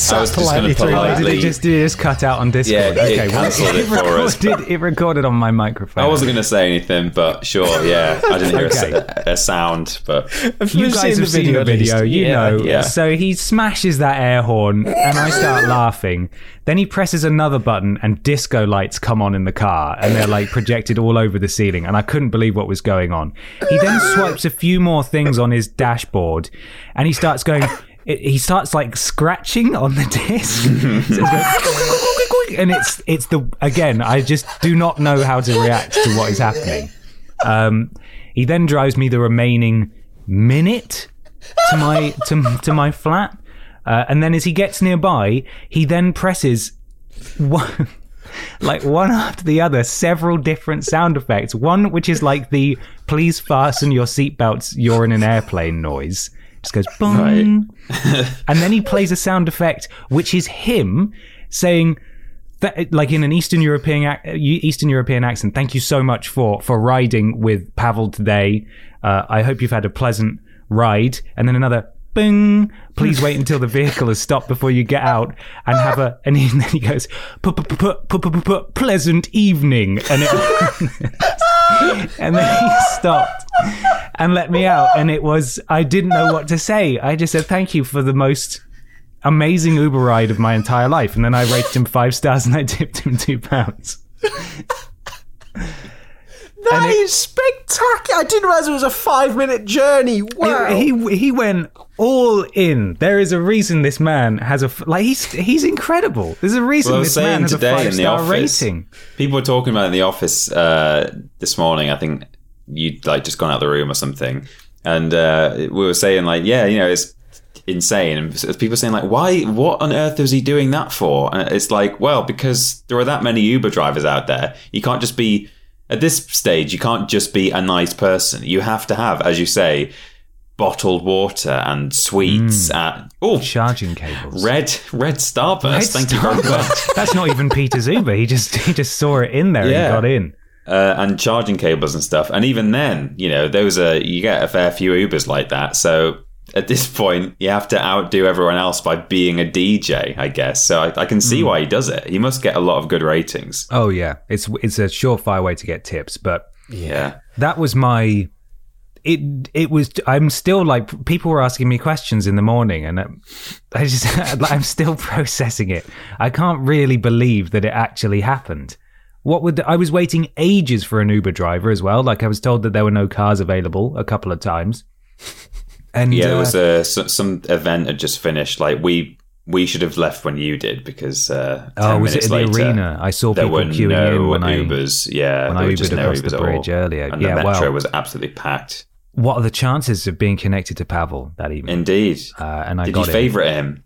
sat was just politely gonna politely- did it just did it just cut out on Discord? Yeah, it okay, well, cancelled it for us, recorded, it recorded on my microphone. I wasn't going to say anything, but sure, yeah. I didn't hear a Okay. s- a, sound, but If You you've guys have seen the at least. video, you Yeah, know. yeah. So he smashes that air horn, and I start laughing. Then he presses another button, and disco lights come on in the car, and they're like projected all over the ceiling. And I couldn't believe what was going on. He then swipes a few more things on his dashboard, and he starts going. It, he starts like scratching on the disc, So it's and it's it's the again. I just do not know how to react to what is happening. Um, he then drives me the remaining minute to my to, to my flat, uh, and then as he gets nearby, he then presses one. Like one after the other, several different sound effects. One which is like the "please fasten your seatbelts, you're in an airplane" noise. Just goes boom, and then he plays a sound effect which is him saying that, like in an Eastern European Eastern European accent. Thank you so much for for riding with Pavel today. Uh, I hope you've had a pleasant ride. And then another. Bing! Please wait until the vehicle has stopped before you get out and have a. And he- then he goes, "Pu- pu- pu- pu- pu- pu- pu- pleasant evening. And it, and then he stopped and let me out. And it was, I didn't know what to say. I just said, thank you for the most amazing Uber ride of my entire life. And then I rated him five stars and I tipped him two pounds. That is spectacular. I didn't realize it was a five minute journey. Wow. He, he he went all in. There is a reason this man has a like he's he's incredible. There's a reason Well, this man saying has a today five in the star office, rating. people were talking about it in the office uh, this morning. I think you'd like just gone out of the room or something, and uh, we were saying like, yeah, you know, it's insane. And people saying like, why? What on earth is he doing that for? And it's like, well, because there are that many Uber drivers out there. You can't just be at this stage. You can't just be a nice person. You have to have, as you say. Bottled water and sweets at oh Charging cables. red red starburst. Red Thank you very much. That's not even Peter's Uber. He just he just saw it in there Yeah. and got in. Uh, and charging cables and stuff. And even then, you know, those are you get a fair few Ubers like that. So at this point you have to outdo everyone else by being a DJ, I guess. So I, I can see why he does it. He must get a lot of good ratings. Oh yeah, it's it's a surefire way to get tips, but Yeah. that was my it it was i'm still like people were asking me questions in the morning and um, i just i'm still processing it i can't really believe that it actually happened what would i was waiting ages for an uber driver as well like i was told that there were no cars available a couple of times and Yeah, uh, there was a some, some event had just finished. Like we we should have left when you did because uh, 10 oh was it minutes in the arena i saw There people were queuing no in when Ubers. yeah, when there I were just Ubered no across Ubers the bridge earlier. and Yeah, the metro well- was absolutely packed. what are the chances of being connected to pavel that evening Indeed. uh, and i Did got you it favorite him?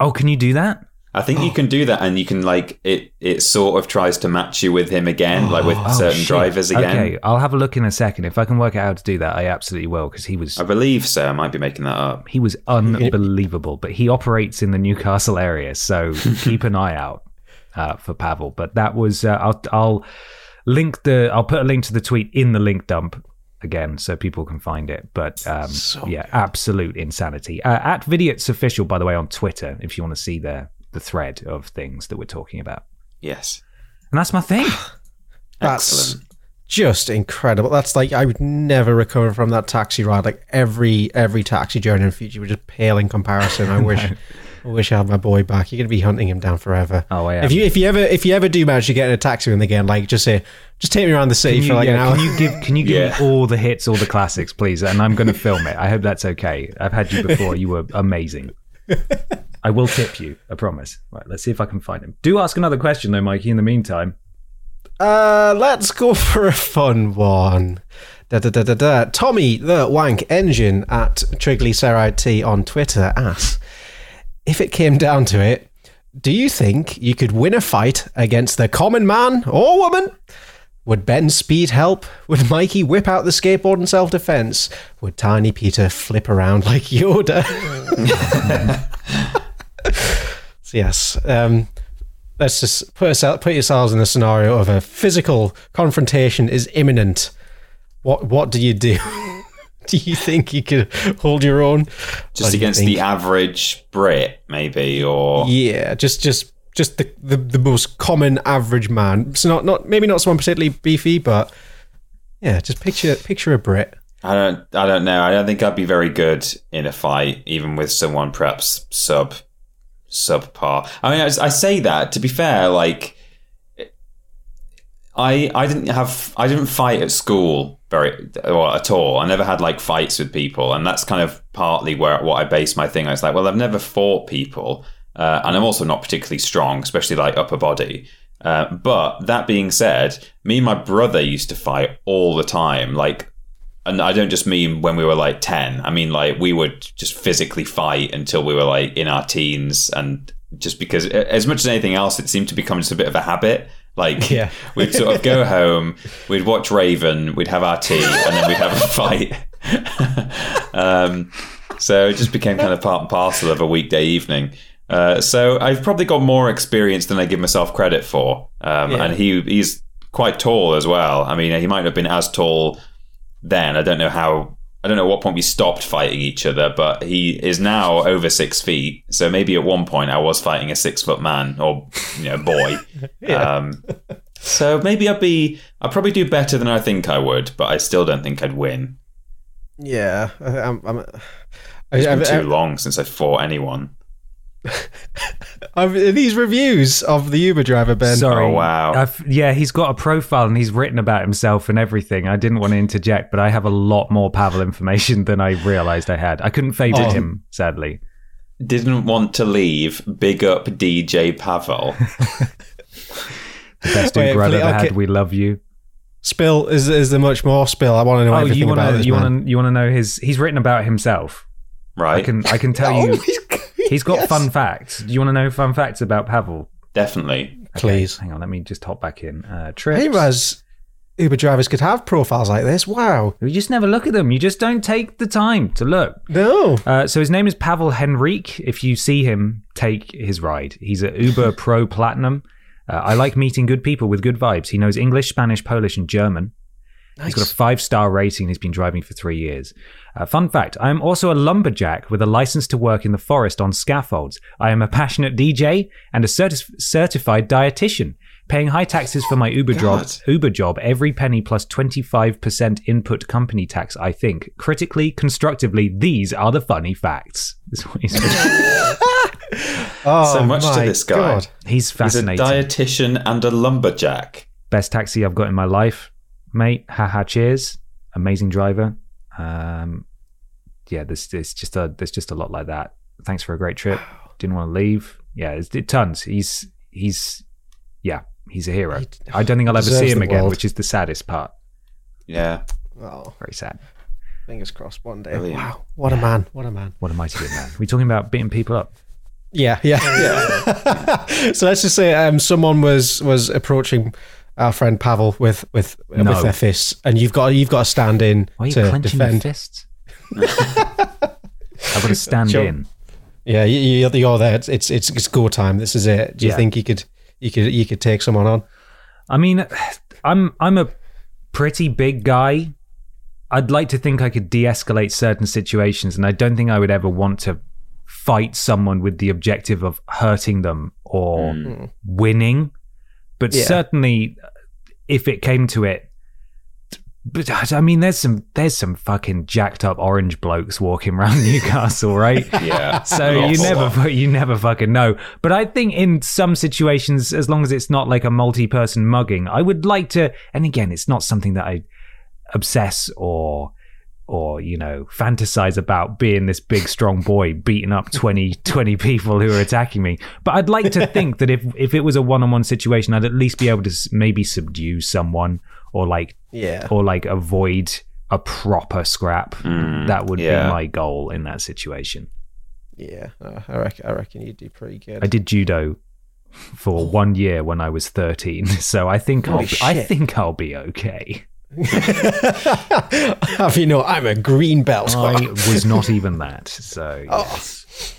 oh can you do that I think you can do that, and you can like it. It sort of tries to match you with him again, like with Oh, certain shit. drivers again. Okay, I'll have a look in a second. If I can work out how to do that, I absolutely will because he was I believe so. I might be making that up. he was unbelievable. But he operates in the Newcastle area, so keep an eye out uh, for Pavel. But that was uh, I'll I'll link the I'll put a link to the tweet in the link dump again so people can find it. But um, yeah, absolute insanity. Uh, at Podiots official, by the way, on Twitter, if you want to see the the thread of things that we're talking about. Yes, And that's my thing. That's excellent. just incredible. That's like I would never recover from that taxi ride. Like every every taxi journey in the future would just pale in comparison. I wish I wish I had my boy back. You're gonna be hunting him down forever. Oh, I am. If you if you ever if you ever do manage to get in a taxi with him again, like just say just take me around the city you, for like yeah, an hour. can you give can you give Yeah. me all the hits, all the classics, please? And I'm going to film it. I hope that's okay. I've had you before. You were amazing. I will tip you. I promise. Right, let's see if I can find him. Do ask another question though, Mikey. In the meantime, Uh, let's go for a fun Da, da, da, da, da. Tommy the Wank Engine at Triglyceride on Twitter asks If it came down to it, do you think you could win a fight against the common man or woman? Would Ben Speed help? Would Mikey whip out the skateboard in self defense? Would Tiny Peter flip around like Yoda? so yes, um, let's just put, ourselves, put yourselves in the scenario of a physical confrontation is imminent. What what do you do? do you think you could hold your own? Just against the average Brit, maybe, or yeah, just just just the, the the most common average man. So not not maybe not someone particularly beefy, but yeah, just picture picture a Brit. I don't. I don't know. I don't think I'd be very good in a fight, even with someone perhaps sub subpar. I mean, I, I say that to be fair. Like, I I didn't have I didn't fight at school very well at all. I never had like fights with people, and that's kind of partly where what I base my thing. I was like, well, I've never fought people, uh, and I'm also not particularly strong, especially like upper body. Uh, but that being said, me and my brother used to fight all the time, like and I don't just mean when we were like 10. I mean, like, we would just physically fight until we were like in our teens. And just because, as much as anything else, it seemed to become just a bit of a habit. Like, Yeah. we'd sort of go home, we'd watch Raven, we'd have our tea, and then we'd have a fight. um, so it just became kind of part and parcel of a weekday evening. Uh, so I've probably got more experience than I give myself credit for. Um, Yeah. And he he's quite tall as well. I mean, he might have been as tall then. I don't know how. I don't know at what point we stopped fighting each other, but he is now over six feet. So maybe at one point I was fighting a six foot man or you know boy. um, so maybe I'd be. I'd probably do better than I think I would, but I still don't think I'd win. Yeah, I- I'm. I'm It's been too long since I fought anyone. I've- these reviews of the Uber driver Ben. sorry. Oh, wow. I've, yeah, he's got a profile and he's written about himself and everything. I didn't want to interject, but I have a lot more Pavel information than I realized I had. I couldn't fade Oh. him, sadly. Didn't want to leave. Big up DJ Pavel. The best Wait, Uber I've please- ever okay. had. We love you. Spill is is there much more spill? I want to know Oh, everything you want about to this you man. want to you want to know his? He's written about himself. Right? I can I can tell Oh, you. He's- He's got yes. fun facts. Do you want to know fun facts about Pavel? Definitely. Please. Hang on, let me just hop back in. Uh, I trips. didn't realize Uber drivers could have profiles like this. Wow. You just never look at them. You just don't take the time to look. No. Uh, so his name is Pavel Henrique. If you see him, take his ride. He's a Uber Pro Platinum. Uh, I like meeting good people with good vibes. He knows English, Spanish, Polish, and German. He's got a five star rating. He's been driving for three years. Uh, fun fact I am also a lumberjack with a license to work in the forest on scaffolds. I am a passionate DJ and a certi- certified dietitian. Paying high taxes for my Uber job, Uber job, every penny plus 25% input company tax, I think. Critically, constructively, these are the funny facts. Is what he's, Oh, So much to this guy. God. he's He's a fascinating. dietitian and a lumberjack. Best taxi I've got in my life, mate. Haha, cheers. Amazing driver. Um, yeah, there's, there's just a there's just a lot like that. Thanks for a great trip. Didn't want to leave. Yeah, it's, it tons. He's he's yeah, he's a hero. I don't think I'll ever see him again, world. which is the saddest part. Yeah. Oh, Very sad. fingers crossed one day. Brilliant. Wow, what a man! What a man! What a mighty good man. Are we talking about beating people up? Yeah, yeah, yeah. so let's just say um, someone was was approaching our friend Pavel with with No. with their fists, and you've got you've got to stand in Why are you to clenching your defend. fists? I've got to stand Sure. in. Yeah, you, you- you're there. It's, it's it's it's go time. This is it. Do you Yeah. think you could you could you could take someone on? I mean, I'm I'm a pretty big guy. I'd like to think I could de-escalate certain situations, and I don't think I would ever want to fight someone with the objective of hurting them or hmm. winning. But Yeah. certainly, uh, if it came to it, but I mean, there's some there's some fucking jacked up orange blokes walking around Newcastle, right? Yeah. So you never you never fucking know. But I think in some situations, as long as it's not like a multi-person mugging, I would like to. And again, it's not something that I obsess or or you know fantasize about being this big strong boy beating up 20 20 people who are attacking me but i'd like to think that if if it was a one-on-one situation i'd at least be able to maybe subdue someone or like Yeah. or like avoid a proper scrap that would yeah. be my goal in that situation Yeah, uh, I reckon I reckon you'd do pretty good. I did judo for one year when I was 13, so I think I'll, I think I'll be okay. Have you know I'm a green belt. I was not even that, so yes.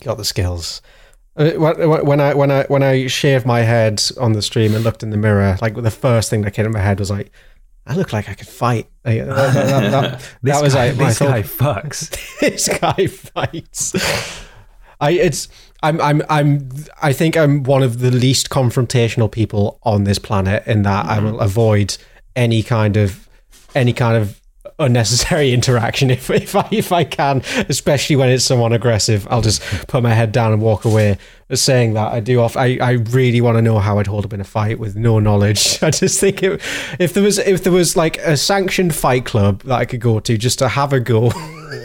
got the skills. Uh, When I when I when I shaved my head on the stream and looked in the mirror, like the first thing that came in my head was like, I look like I could fight. Like, that, that- that- that- was guy, like this thought. guy fucks. this guy fights. I it's I'm I'm I'm I think I'm one of the least confrontational people on this planet in that I will avoid any kind of any kind of unnecessary interaction if if I if I can, especially when it's someone aggressive. I'll just put my head down and walk away. Saying that, I do off. I, I really want to know how I'd hold up in a fight with no knowledge. I just think it, if there was if there was like a sanctioned fight club that I could go to just to have a go.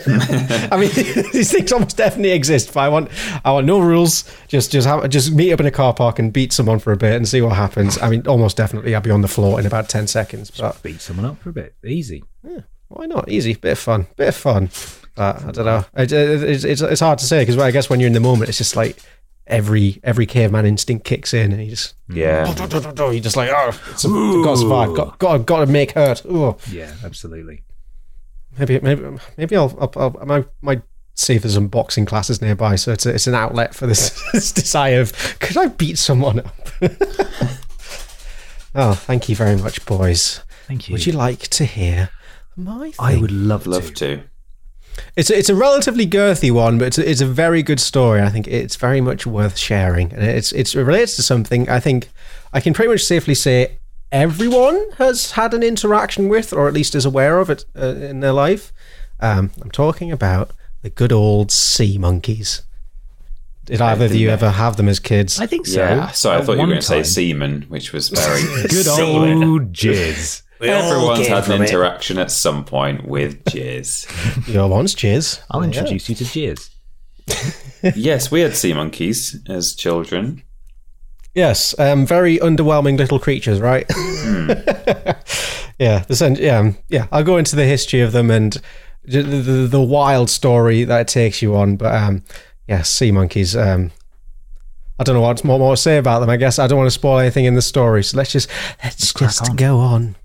I mean, these things almost definitely exist, but I want I want no rules. Just just have just meet up in a car park and beat someone for a bit and see what happens. I mean, almost definitely I'd be on the floor in about ten seconds. But Beat someone up for a bit, easy. why not? Easy, bit of fun, bit of fun. But I don't know. It, it, it's it's hard to say because I guess when you're in the moment, it's just like every every caveman instinct kicks in, and you just Yeah. you just like oh, it's a, got to survive, got got got to make hurt. Oh, Yeah, absolutely. maybe maybe maybe I'll, I'll, I'll I might, might see if there's some boxing classes nearby, so it's a, it's an outlet for this, this desire of could I beat someone up? oh, thank you very much, boys. Thank you. Would you like to hear my? Thing? I would love, Love to. to. It's a, it's a relatively girthy one, but it's a, it's a very good story. I think it's very much worth sharing, and it's it's it relates to something I think I can pretty much safely say everyone has had an interaction with, or at least is aware of it uh, in their life. Um, I'm talking about the good old sea monkeys. Did either of you ever have them as kids? I think so. Yeah. Sorry, I thought you were going to say time. semen, which was very Good old jizz. Everyone's had an interaction at some point with jizz. Your ones, cheers. I'll introduce you to jizz. yes, we had sea monkeys as children. Yes, um, very underwhelming little creatures, right? yeah, the sen- yeah, um, yeah. I'll go into the history of them and the, the, the wild story that it takes you on. But um, yeah, sea monkeys. Um, I don't know what more, more to say about them. I guess I don't want to spoil anything in the story, so let's just let's crack just on. go on.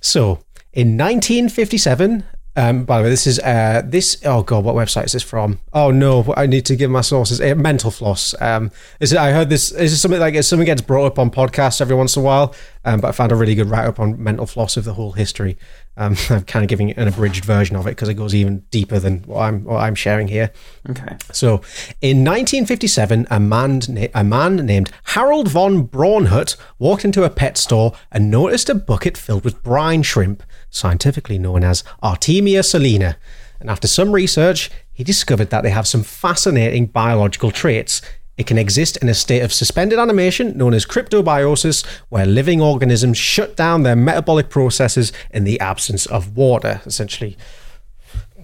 So, in 1957, Um, by the way, this is uh, this. Oh god, what website is this from? Oh no, I need to give my sources. Uh, Mental Floss. Um, is it, I heard this. Is something like something gets brought up on podcasts every once in a while? Um, but I found a really good write up on Mental Floss of the whole history. Um, I'm kind of giving an abridged version of it because it goes even deeper than what I'm what I'm sharing here. Okay. So, in 1957, a man, na- a man named Harold von Braunhut walked into a pet store and noticed a bucket filled with brine shrimp, scientifically known as Artemia salina. And after some research, he discovered that they have some fascinating biological traits. It can exist in a state of suspended animation known as cryptobiosis, where living organisms shut down their metabolic processes in the absence of water, essentially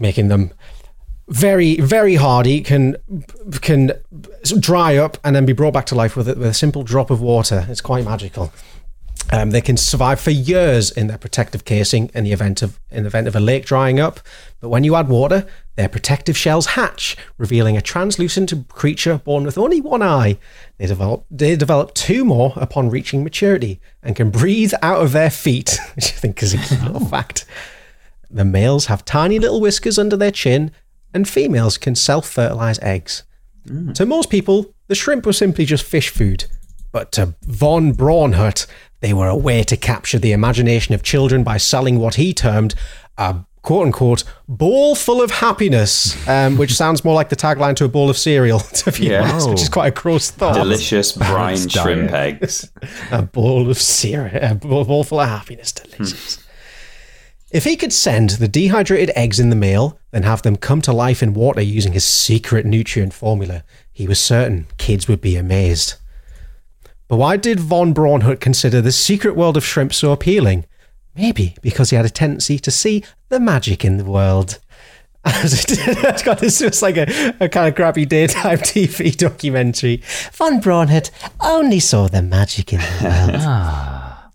making them very very hardy can can dry up and then be brought back to life with a, with a simple drop of water it's quite magical um, they can survive for years in their protective casing in the event of in the event of a lake drying up but when you add water their protective shells hatch revealing a translucent creature born with only one eye they develop they develop two more upon reaching maturity and can breathe out of their feet which i think is a key little fact the males have tiny little whiskers under their chin, and females can self fertilize eggs. To most people, the shrimp was simply just fish food. But to von Braunhut, they were a way to capture the imagination of children by selling what he termed a quote unquote bowl full of happiness, um, which sounds more like the tagline to a bowl of cereal, to be Yeah. honest, which is quite a gross thought. Delicious brine shrimp eggs. A bowl of cereal, a bowl bowl full of happiness, delicious. If he could send the dehydrated eggs in the mail, then have them come to life in water using his secret nutrient formula, he was certain kids would be amazed. But why did von Braunhut consider the secret world of shrimp so appealing? Maybe because he had a tendency to see the magic in the world. God, this was like a, a kind of crappy daytime TV documentary. Von Braunhut only saw the magic in the world. Ah.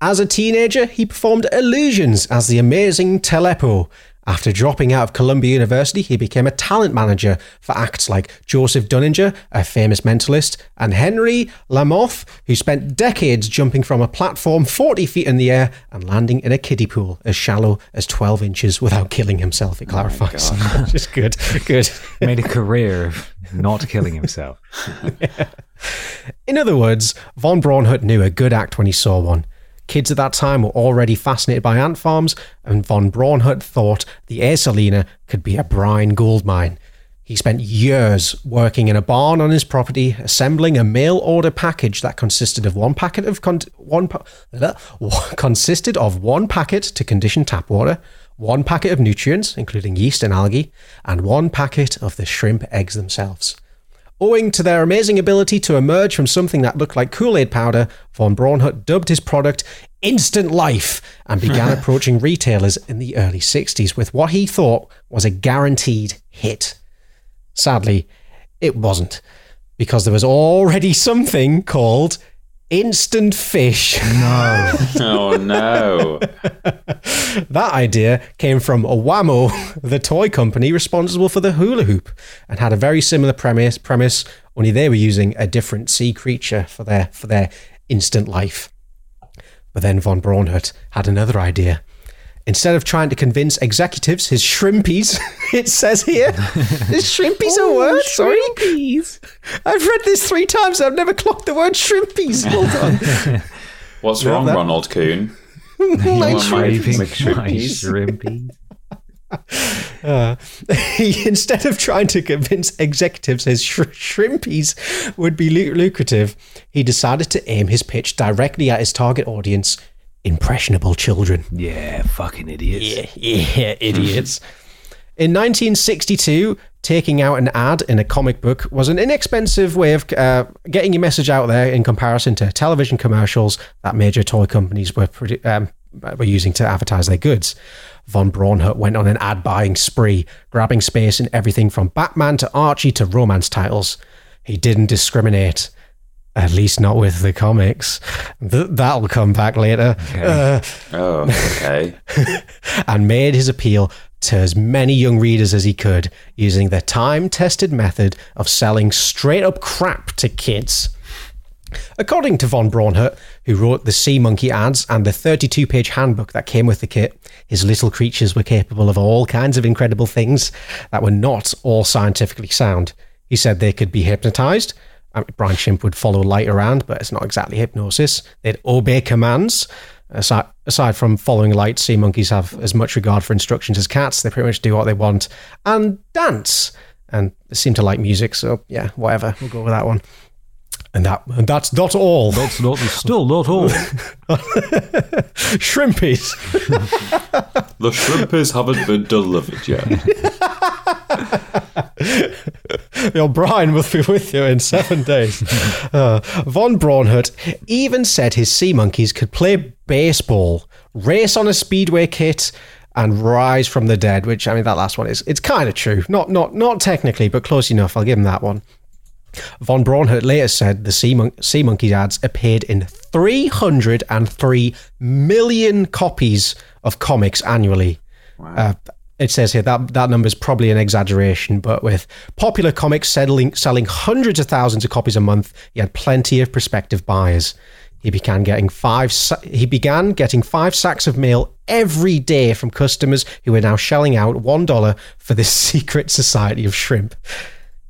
As a teenager, he performed illusions as the amazing Telepo. After dropping out of Columbia University, he became a talent manager for acts like Joseph Dunninger, a famous mentalist, and Henri LaMothe, who spent decades jumping from a platform 40 feet in the air and landing in a kiddie pool as shallow as 12 inches without killing himself. It clarifies. Oh Just good, good. Made a career of not killing himself. In other words, von Braunhut knew a good act when he saw one. Kids at that time were already fascinated by ant farms, and von Braunhut thought the Air could be a brine gold mine. He spent years working in a barn on his property, assembling a mail order package that consisted of one packet of con- one pa- uh, consisted of one packet to condition tap water, one packet of nutrients, including yeast and algae, and one packet of the shrimp eggs themselves. Owing to their amazing ability to emerge from something that looked like Kool Aid powder, von Braunhut dubbed his product Instant Life and began approaching retailers in the early 60s with what he thought was a guaranteed hit. Sadly, it wasn't, because there was already something called Instant Fish. No. oh no. That idea came from Wham-O, the toy company responsible for the hula hoop, and had a very similar premise. Premise, only they were using a different sea creature for their for their instant life. But then von Braunhut had another idea. Instead of trying to convince executives, his shrimpies, it says here, is shrimpies a oh, word? Sorry, shrimpies. I've read this three times. I've never clocked the word shrimpies. Hold on. What's wrong, that- Ronald Coon? like my- Craving McShrimpies. my shrimpy. Uh, he, instead of trying to convince executives his sh- shrimpies would be lu- lucrative, he decided to aim his pitch directly at his target audience impressionable children. Yeah, fucking idiots. Yeah, idiots. In 1962, taking out an ad in a comic book was an inexpensive way of uh, getting your message out there in comparison to television commercials that major toy companies were produ- um, were using to advertise their goods. Von Braunhut went on an ad buying spree, grabbing space in everything from Batman to Archie to romance titles. He didn't discriminate. At least not with the comics. Th- that'll come back later. Uh, Oh, okay. and made his appeal to as many young readers as he could using the time tested method of selling straight up crap to kids. According to von Braunhut, who wrote the Sea Monkey ads and the 32 page handbook that came with the kit, his little creatures were capable of all kinds of incredible things that were not all scientifically sound. He said they could be hypnotized. I mean, Brian Shimp would follow light around, but it's not exactly hypnosis. They'd obey commands. Aside, aside from following light, sea monkeys have as much regard for instructions as cats. They pretty much do what they want and dance. And they seem to like music, so yeah, whatever. We'll go with that one. And that and that's not all. That's not still not all. Shrimpies. The shrimpies haven't been delivered yet. Your Brian will be with you in seven days. Uh, Von Braunhut even said his sea monkeys could play baseball, race on a speedway kit, and rise from the dead. Which I mean, that last one is it's kind of true. Not not not technically, but close enough. I'll give him that one. Von Braunhut later said the Sea, Mon- sea Monkeys ads appeared in 303 million copies of comics annually. Uh, it says here that that number is probably an exaggeration, but with popular comics selling, selling hundreds of thousands of copies a month, he had plenty of prospective buyers. He began getting five. He began getting five sacks of mail every day from customers who were now shelling out one dollar for this secret society of shrimp.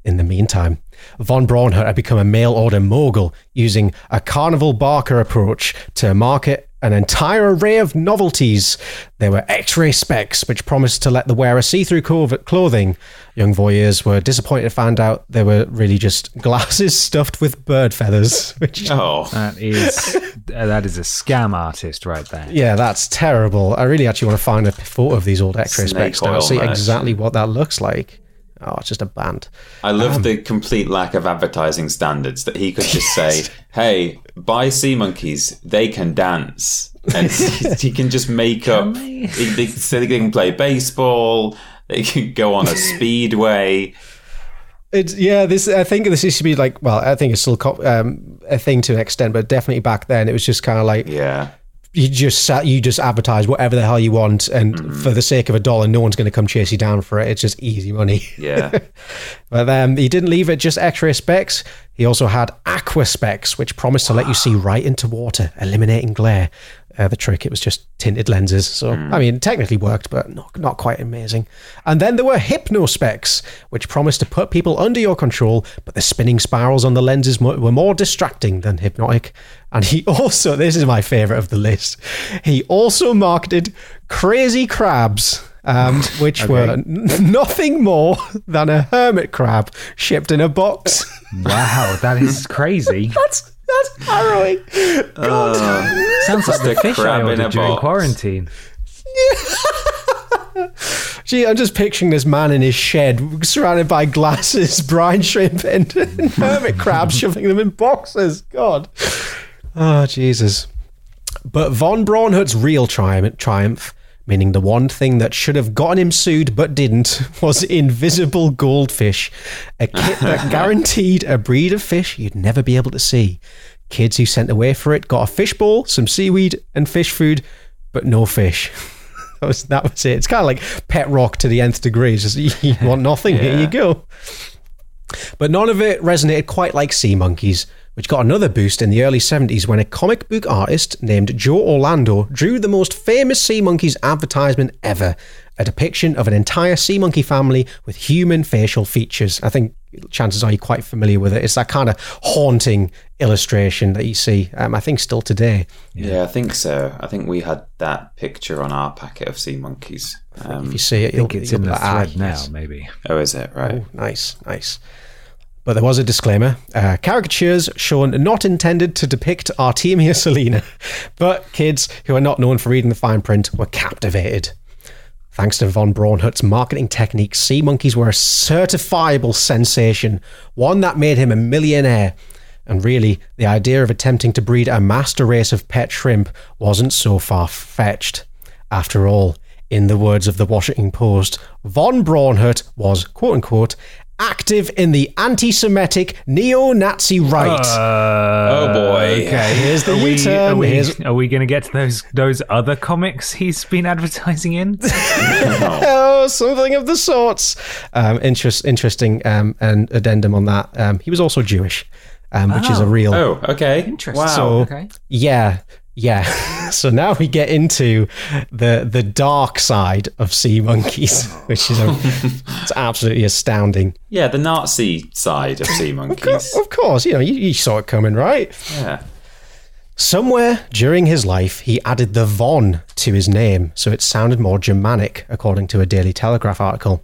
In the meantime, von Braunhut had become a mail order mogul using a carnival barker approach to market an entire array of novelties. There were x ray specs, which promised to let the wearer see through clothing. Young voyeurs were disappointed to find out they were really just glasses stuffed with bird feathers, which Oh, That is that is a scam artist right there. Yeah, that's terrible. I really actually want to find a photo of these old X-ray specs now, oil see exactly what that looks like. Oh, it's just a band. I Um, love the complete lack of advertising standards that he could just say, "Hey, buy sea monkeys; they can dance," and he can just make up. They, they, so they can play baseball. They can go on a speedway. It's yeah. This I think this used to be like. Well, I think it's still um, a thing to an extent, but definitely back then it was just kind of like Yeah, you just sat, you just advertise whatever the hell you want, and Mm-hmm. for the sake of a dollar, no one's going to come chase you down for it. It's just easy money. yeah. But um, he didn't leave it just X-ray specs. He also had aqua specs, which promised to let you see right into water, eliminating glare. Uh, the trick, it was just tinted lenses. So, I mean, technically worked, but not, not quite amazing. And then there were hypno specs, which promised to put people under your control, but the spinning spirals on the lenses were more distracting than hypnotic. And he also, this is my favorite of the list, he also marketed crazy crabs. Um, which were n- nothing more than a hermit crab shipped in a box. Wow, that is crazy. that's that's harrowing. Uh, sounds like the a fish I crab in ordered a during box. quarantine. Gee, I'm just picturing this man in his shed, surrounded by glasses, brine shrimp, and, and hermit crabs, shoving them in boxes. God. Oh, Jesus. But von Braunhut's real triumph, triumph, meaning the one thing that should have gotten him sued but didn't, was invisible goldfish, a kit that guaranteed a breed of fish you'd never be able to see. Kids who sent away for it got a fishbowl, some seaweed, and fish food, but no fish. That was that was it. It's kind of like pet rock to the nth degree. It's just you want nothing, here you go. But none of it resonated quite like Sea Monkeys, which got another boost in the early 70s when a comic book artist named Joe Orlando drew the most famous Sea Monkeys advertisement ever a depiction of an entire sea monkey family with human facial features. I think chances are you're quite familiar with it. It's that kind of haunting illustration that you see, um, I think, still today. Yeah, I think so. I think we had that picture on our packet of sea monkeys. Um, If you see it, I think you'll, it's you'll in be the like, thread now, maybe. oh, is it right? Oh, nice, nice. But there was a disclaimer. Uh, caricatures shown not intended to depict Artemia salina, but kids who are not known for reading the fine print were captivated. Thanks to von Braunhut's marketing techniques, sea monkeys were a certifiable sensation, one that made him a millionaire. And really, the idea of attempting to breed a master race of pet shrimp wasn't so far fetched. After all, in the words of the Washington Post, von Braunhut was, quote unquote, active in the anti Semitic neo Nazi right. oh boy. okay, here's the Are we, U-turn. are we, Here's- are we going to get to those those other comics he's been advertising in? oh, something of the sorts. Um, interest, interesting um, and addendum on that. Um, he was also Jewish. um, which is a real Oh, okay. Interesting. Wow. So okay. yeah, yeah. so now we get into the the dark side of sea monkeys, which is a, it's absolutely astounding. yeah, the Nazi side of sea monkeys. Of course, you know you, you saw it coming, right? Yeah. Somewhere during his life, he added the von to his name, so it sounded more Germanic, according to a Daily Telegraph article.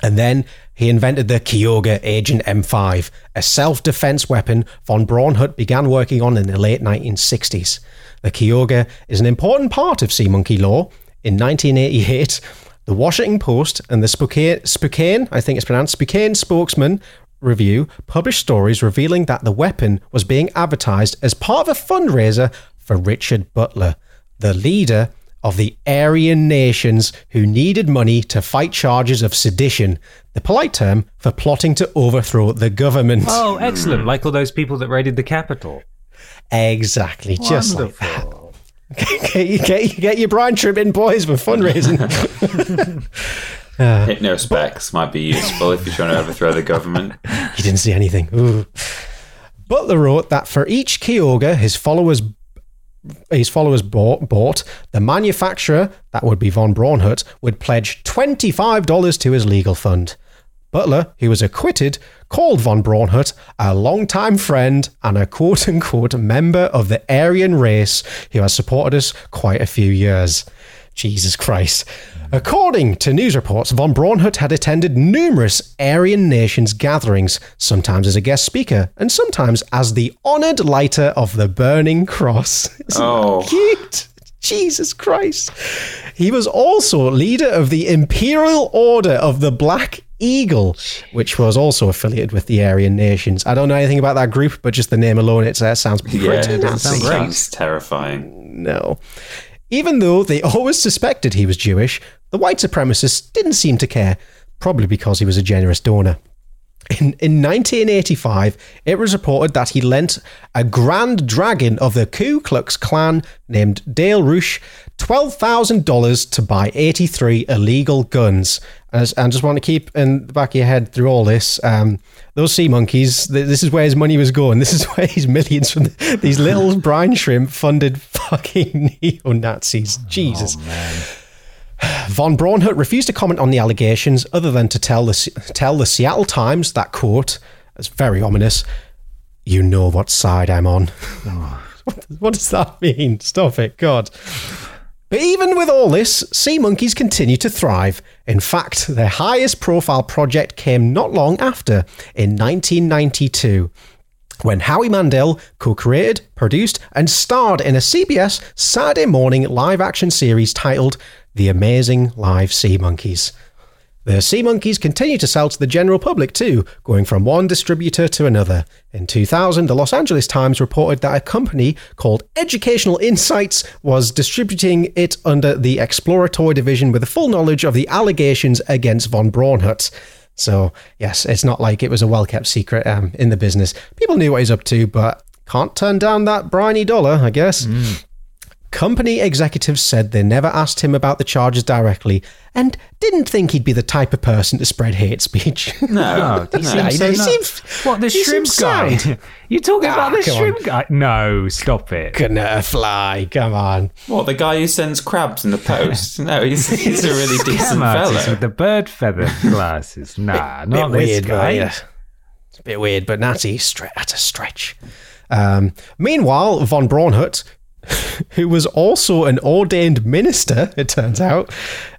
And then he invented the Kiyoga Agent M5, a self defense weapon von Braunhut began working on in the late 1960s. The Kiyoga is an important part of sea monkey law. In 1988, the Washington Post and the Spokane, Spokane I think it's pronounced Spokane spokesman review published stories revealing that the weapon was being advertised as part of a fundraiser for Richard Butler, the leader of the Aryan nations who needed money to fight charges of sedition, the polite term for plotting to overthrow the government. Oh, excellent! Like all those people that raided the Capitol. Exactly, just like that. Wonderful. Get, get, get your brine trip in, boys, with fundraising. Uh, Hypno specs might be useful if you're trying to overthrow the government. He didn't see anything. Ooh. Butler wrote that for each Kiyoga his followers his followers bought, bought, the manufacturer, that would be von Braunhut, would pledge $25 to his legal fund. Butler, who was acquitted, called von Braunhut a longtime friend and a quote unquote member of the Aryan race who has supported us quite a few years. Jesus Christ. According to news reports, von Braunhut had attended numerous Aryan nations gatherings, sometimes as a guest speaker and sometimes as the honoured lighter of the Burning Cross. Isn't Oh. that cute? Jesus Christ. He was also leader of the Imperial Order of the Black Eagle, which was also affiliated with the Aryan nations. I don't know anything about that group, but just the name alone, it uh, sounds pretty Yeah, it nasty. sounds terrifying. No. Even though they always suspected he was Jewish, the white supremacists didn't seem to care, probably because he was a generous donor. In, in 1985, it was reported that he lent a grand dragon of the Ku Klux Klan named Dale Reusch $12,000 to buy 83 illegal guns. And just want to keep in the back of your head through all this, um, those sea monkeys, th- this is where his money was going. This is where his millions from the, these little brine shrimp funded fucking neo Nazis. Jesus. Von Braunhut refused to comment on the allegations other than to tell the, tell the Seattle Times that, quote, it's very ominous, you know what side I'm on. Oh. what, what does that mean? Stop it, God. But even with all this, sea monkeys continue to thrive. In fact, their highest profile project came not long after, in 1992 when Howie Mandel co created, produced, and starred in a CBS Saturday morning live action series titled The Amazing Live Sea Monkeys. The Sea Monkeys continue to sell to the general public too, going from one distributor to another. In 2000, the Los Angeles Times reported that a company called Educational Insights was distributing it under the exploratory division with the full knowledge of the allegations against von Braunhut. So, yes, it's not like it was a well kept secret um, in the business. People knew what he's up to, but can't turn down that briny dollar, I guess. Company executives said they never asked him about the charges directly and didn't think he'd be the type of person to spread hate speech. No, he no. seems so he nuts. seems- what the shrimp guy? sound. you talking Ah, about the come shrimp guy? No, stop it. Couldn't a fly. Come on. What, the guy who sends crabs in the post? No, he's, he's a really decent Martis fellow. with the bird feather glasses. Nah, bit not this weird, guy. but yeah. It's a bit weird, but Natty, stre- that's a stretch. Um, meanwhile, von Braunhut, who was also an ordained minister, it turns out,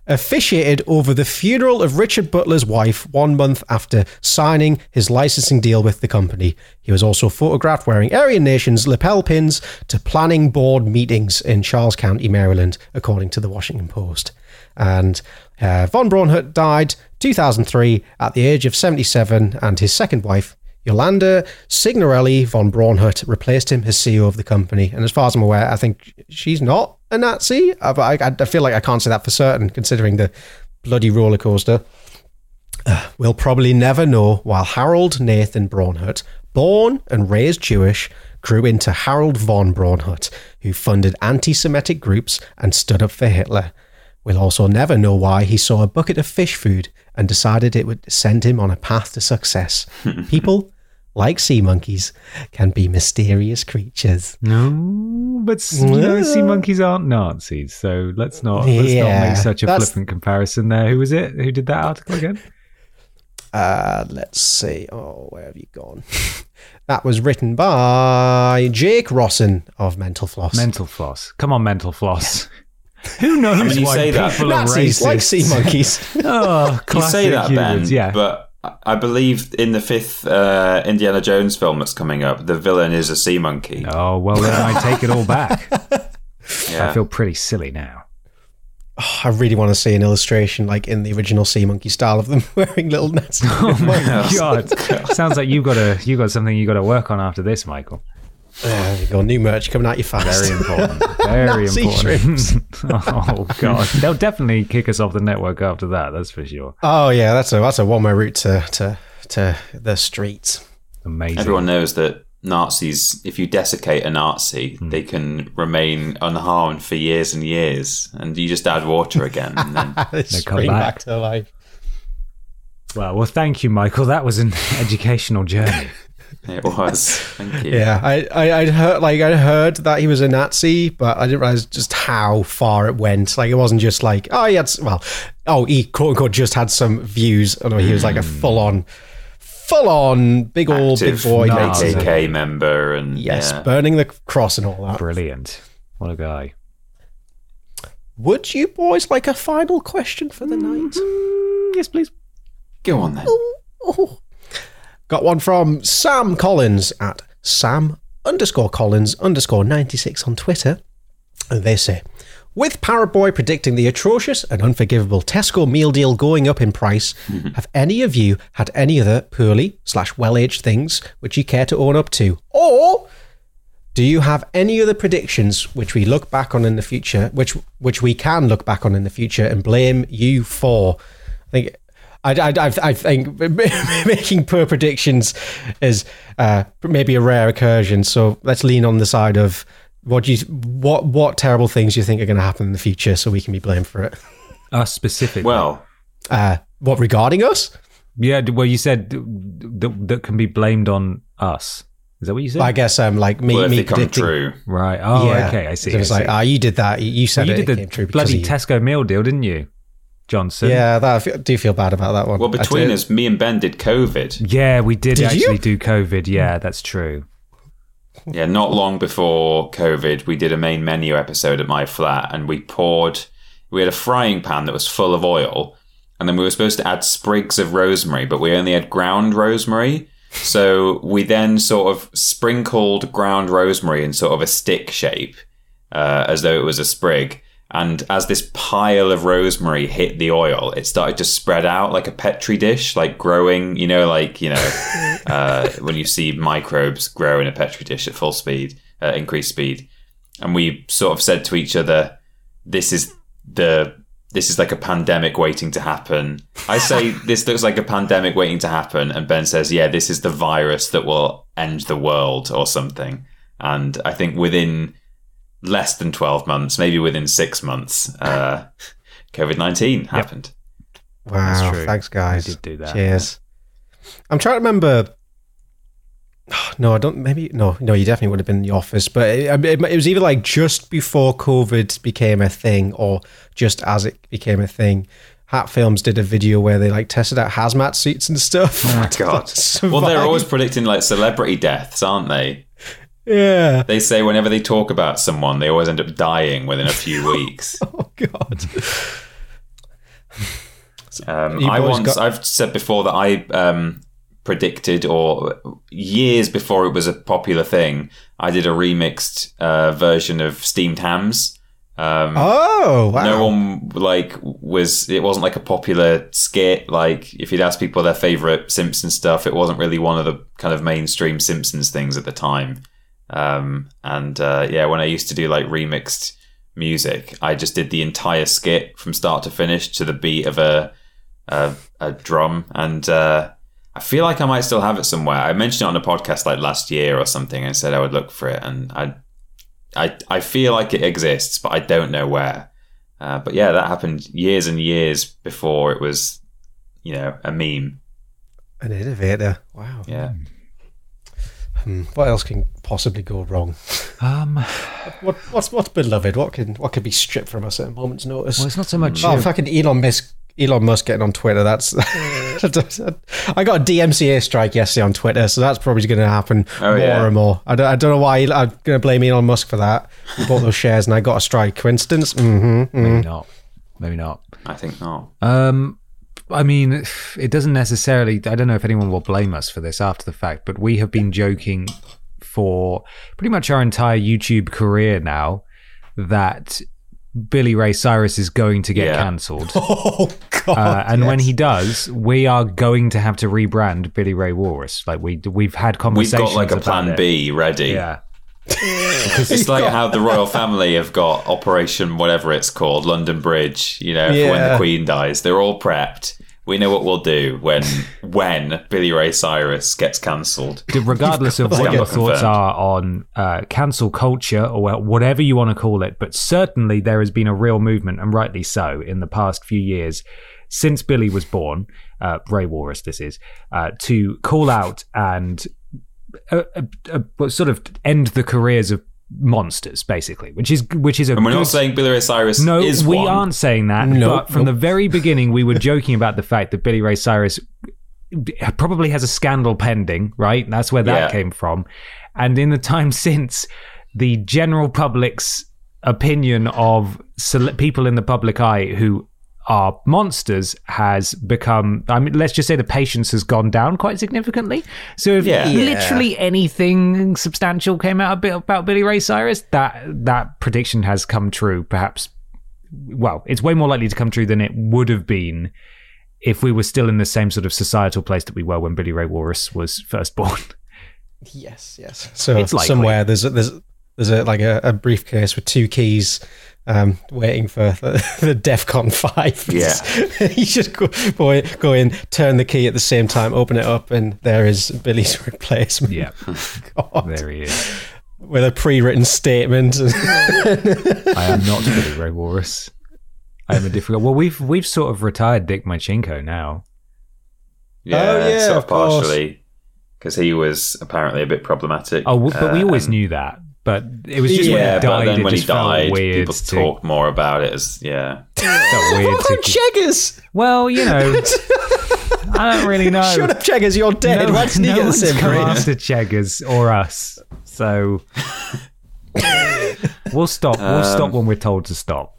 officiated over the funeral of Richard Butler's wife one month after signing his licensing deal with the company. He was also photographed wearing Aryan Nations lapel pins to planning board meetings in Charles County, Maryland, according to the Washington Post. And uh, von Braunhut died 2003 at the age of 77, and his second wife, Yolanda Signorelli von Braunhut, replaced him as CEO of the company. And as far as I'm aware, I think she's not a Nazi. Uh, But I, I feel like I can't say that for certain, considering the bloody roller coaster. Uh, we'll probably never know while Harold Nathan Braunhut, born and raised Jewish, grew into Harold von Braunhut, who funded anti Semitic groups and stood up for Hitler. We'll also never know why he saw a bucket of fish food and decided it would send him on a path to success. People, like sea monkeys, can be mysterious creatures. No, but you know, sea monkeys aren't Nazis, so let's not let's not make such a that's- flippant comparison there. Who was it? Who did that article again? Uh, let's see. Oh, where have you gone? that was written by Jake Rossen of Mental Floss. Mental floss. Come on, mental floss. Who knows I mean, you why say that- people are Nazis racist? like sea monkeys. Oh, You classic say that, Ben, humans, yeah. but I- I believe in the fifth uh, Indiana Jones film that's coming up, the villain is a sea monkey. oh well, then I take it all back. Yeah. I feel pretty silly now. I really want to see an illustration like in the original sea monkey style of them wearing little nets. Oh my god! Sounds like you got a you got something you got to work on after this, Michael. There you go. New merch coming out you fast. Very important. Very Nazi important. oh god, they'll definitely kick us off the network after that. That's for sure. Oh yeah, that's a that's a one way route to to to the streets. Amazing. Everyone knows that Nazis, if you desiccate a Nazi, Hmm. they can remain unharmed for years and years, and you just add water again. And then, They come back. back to life. Well, well, thank you, Michael. That was an educational journey. it was. Thank you. Yeah, I, I I'd heard like I'd heard that he was a Nazi, but I didn't realize just how far it went. Like it wasn't just like oh he had s- well oh he quote unquote just had some views. Oh know he was like a full on, full on big old big Active boy Nazi. KKK member, and Yes, yeah. burning the cross and all that. Brilliant. What a guy. Would you boys like a final question for the night? Mm, yes, please. go on then. Oh. Got one from Sam Collins at Sam underscore Collins underscore 96 on Twitter. And they say, with Parrot Boy predicting the atrocious and unforgivable Tesco meal deal going up in price, mm-hmm. have any of you had any other poorly slash well aged things which you care to own up to? Or do you have any other predictions which we look back on in the future, which which we can look back on in the future and blame you for? I think I, I, I, I think making poor predictions is uh, maybe a rare occursion. So let's lean on the side of what do you what what terrible things you think are going to happen in the future, so we can be blamed for it. Us specifically. Well, Uh, what regarding us? yeah. d- Well, you said that that can be blamed on us. Is that what you said? I guess um like me well, me they come true, right. Oh, Yeah. okay. I see. So I it's like see. ah, you did that. You- You said you it, did it the came true bloody. Tesco meal deal, didn't you, Johnson? Yeah, that I do feel bad about that one. well, between us, me and Ben did COVID. Yeah, we did, Did actually you? do COVID. Yeah, that's true. Yeah, not long before COVID, we did a main menu episode at my flat, and we poured. We had a frying pan that was full of oil, and then we were supposed to add sprigs of rosemary, but we only had ground rosemary. So we then sort of sprinkled ground rosemary in sort of a stick shape, uh, as though it was a sprig. And as this pile of rosemary hit the oil, it started to spread out like a petri dish, like growing. You know, like you know, uh, when you see microbes grow in a petri dish at full speed, uh, increased speed. And we sort of said to each other, "This is the this is like a pandemic waiting to happen." I say this looks like a pandemic waiting to happen, and Ben says, "Yeah, this is the virus that will end the world or something." And I think within less than 12 months, maybe within six months, uh, COVID 19 happened. Wow, true. thanks guys. We did do that. Cheers. I'm trying to remember. No, I don't. Maybe no, no. You definitely would have been in the office, but it, it, it was either like just before COVID became a thing, or just as it became a thing. Hat Films did a video where they like tested out hazmat suits and stuff. Oh my God. Well, they're always predicting like celebrity deaths, aren't they? Yeah. They say whenever they talk about someone, they always end up dying within a few weeks. Oh God. Um, I once, got- I've said before that I um, predicted, or years before it was a popular thing, I did a remixed uh, version of steamed hams. Um, Oh wow. no one like was it wasn't like a popular skit like if you'd ask people their favorite simpsons stuff it wasn't really one of the kind of mainstream simpsons things at the time um and uh yeah when i used to do like remixed music i just did the entire skit from start to finish to the beat of a a, a drum and uh I feel like I might still have it somewhere. I mentioned it on a podcast like last year or something and said I would look for it and I I I feel like it exists, but I don't know where. Uh, but yeah, that happened years and years before it was, you know, a meme. An innovator. Wow. Yeah. What else can possibly go wrong? Um, What what's what's beloved? What can what could be stripped from us at a moment's notice? well, it's not so much. Oh, fucking Elon Musk. Elon Musk getting on Twitter. That's I got a DMCA strike yesterday on Twitter, so that's probably going to happen Oh, more yeah. and more. I don't, I don't know why I'm going to blame Elon Musk for that. He bought those shares and I got a strike. Coincidence? Mm-hmm. maybe not. Maybe not. I think not. Um, I mean, it doesn't necessarily. I don't know if anyone will blame us for this after the fact, but we have been joking for pretty much our entire YouTube career now that Billy Ray Cyrus is going to get Yeah. cancelled. Oh God! Uh, and when he does, we are going to have to rebrand Billy Ray Walrus. Like we we've had conversations. We've got like a plan it. B ready. Yeah, It's like how the royal family have got Operation whatever it's called, London Bridge, you know, for when the Queen dies. They're all prepped. We know what we'll do when when Billy Ray Cyrus gets cancelled. regardless of what your thoughts are on uh, cancel culture or whatever you want to call it, but certainly there has been a real movement, and rightly so, in the past few years since Billy was born, uh, Ray Walrus, this is, uh, to call out and uh, uh, uh, sort of end the careers of monsters, basically, which is which is a And we're good not saying Billy Ray Cyrus no, is we one. aren't saying that. Nope, but from the very beginning, we were joking about the fact that Billy Ray Cyrus probably has a scandal pending, right? That's where that Yeah. came from. And in the time since, the general public's opinion of cele- people in the public eye who are monsters has become I mean let's just say the patience has gone down quite significantly so if Yeah. Yeah. literally anything substantial came out a bit about Billy Ray Cyrus that that prediction has come true perhaps well it's way more likely to come true than it would have been if we were still in the same sort of societal place that we were when Billy Ray Walrus was first born Yes, yes. So It's likely. somewhere there's a, there's there's a like a, a briefcase with two keys, um, waiting for the, the DefCon five. Yeah. you should go, go in, go in, turn the key at the same time, open it up, and there is Billy's replacement. yeah God. there he is with a pre-written statement. I am not Billy Ray Walrus I am a difficult well we've we've sort of retired Dick Machinko now Yeah, Oh, yeah, sort of of partially. Because he was apparently a bit problematic. oh w- but we Uh, always and- knew that but it was just Yeah, when he but died then it when he just felt died, weird people to, talk more about it as yeah. felt weird what about to, Cheggers? well you know I don't really know Shut up, Cheggers! You're dead. no, Why didn't no get the one's same come grade? after Cheggers or us so we'll stop we'll Um, stop when we're told to stop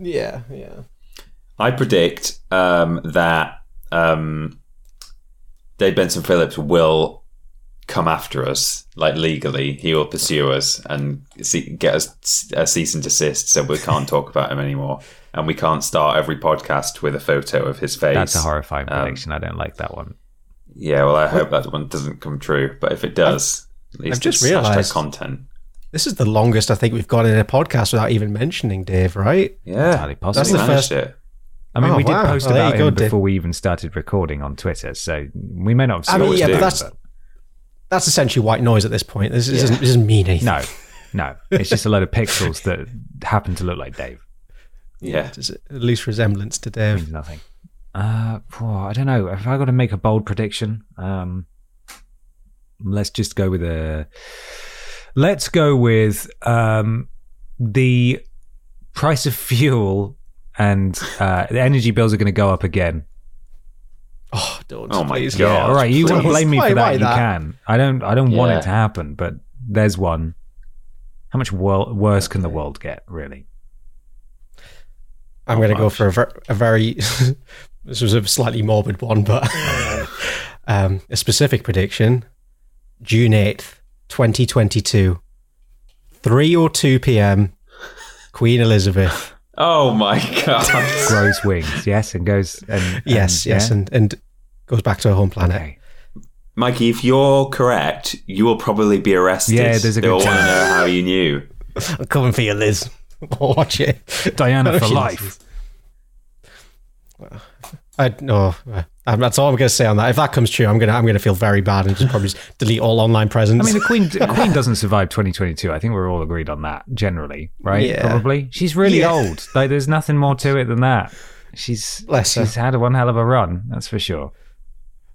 Yeah, yeah. I predict um, that um, Dave Benson Phillips will come after us, like legally. He will pursue us and see, get us a cease and desist, so we can't talk about him anymore, and we can't start every podcast with a photo of his face. that's a horrifying Um, prediction I don't like that one Yeah, well, I hope that one doesn't come true, but if it does, at least I've just realised- content. This is the longest I think we've gone in a podcast without even mentioning Dave, right? Yeah, Entirely possible. That's the first- it. I mean, Oh, we did wow. post Oh, about you go, him Dave. before we even started recording on Twitter, so we may not have I mean, seen yeah, but that's that's essentially white noise at this point. This, this doesn't, this doesn't mean anything. no, no. It's just a load of pixels that happen to look like Dave. Yeah, It's a loose resemblance to Dave. Means nothing. Uh, oh, I don't know. Have I got to make a bold prediction? Um, let's just go with a. Let's go with um, the price of fuel and uh, the energy bills are going to go up again. Oh, don't. Oh my please. God. Yeah, all right. You want to please. blame me Why- for that? why you that? can. I don't. I don't want it to happen, but there's one. How much wor- worse can the world get? Really? I'm going to go for a, ver- a very. this was a slightly morbid one, but um, a specific prediction: June eighth, twenty twenty two, three or two p.m. Queen Elizabeth. Oh my god. Grows wings, yes, and goes and Yes, and- yes, yeah? and and goes back to her home planet. Okay. Mikey, if you're correct, you will probably be arrested. Yeah, there's a They'll good want to know how you knew. I'm coming for you, Liz. Watch it. Diana oh, for She- life. I no. Um, that's all I'm going to say on that. If that comes true, I'm gonna I'm gonna feel very bad and just probably just delete all online presence. I mean, the Queen the Queen doesn't survive 2022. I think we're all agreed on that generally, right? Yeah. Probably. She's really Yeah. old. Like, there's nothing more to it than that. She's Bless her. she's had one hell of a run. That's for sure.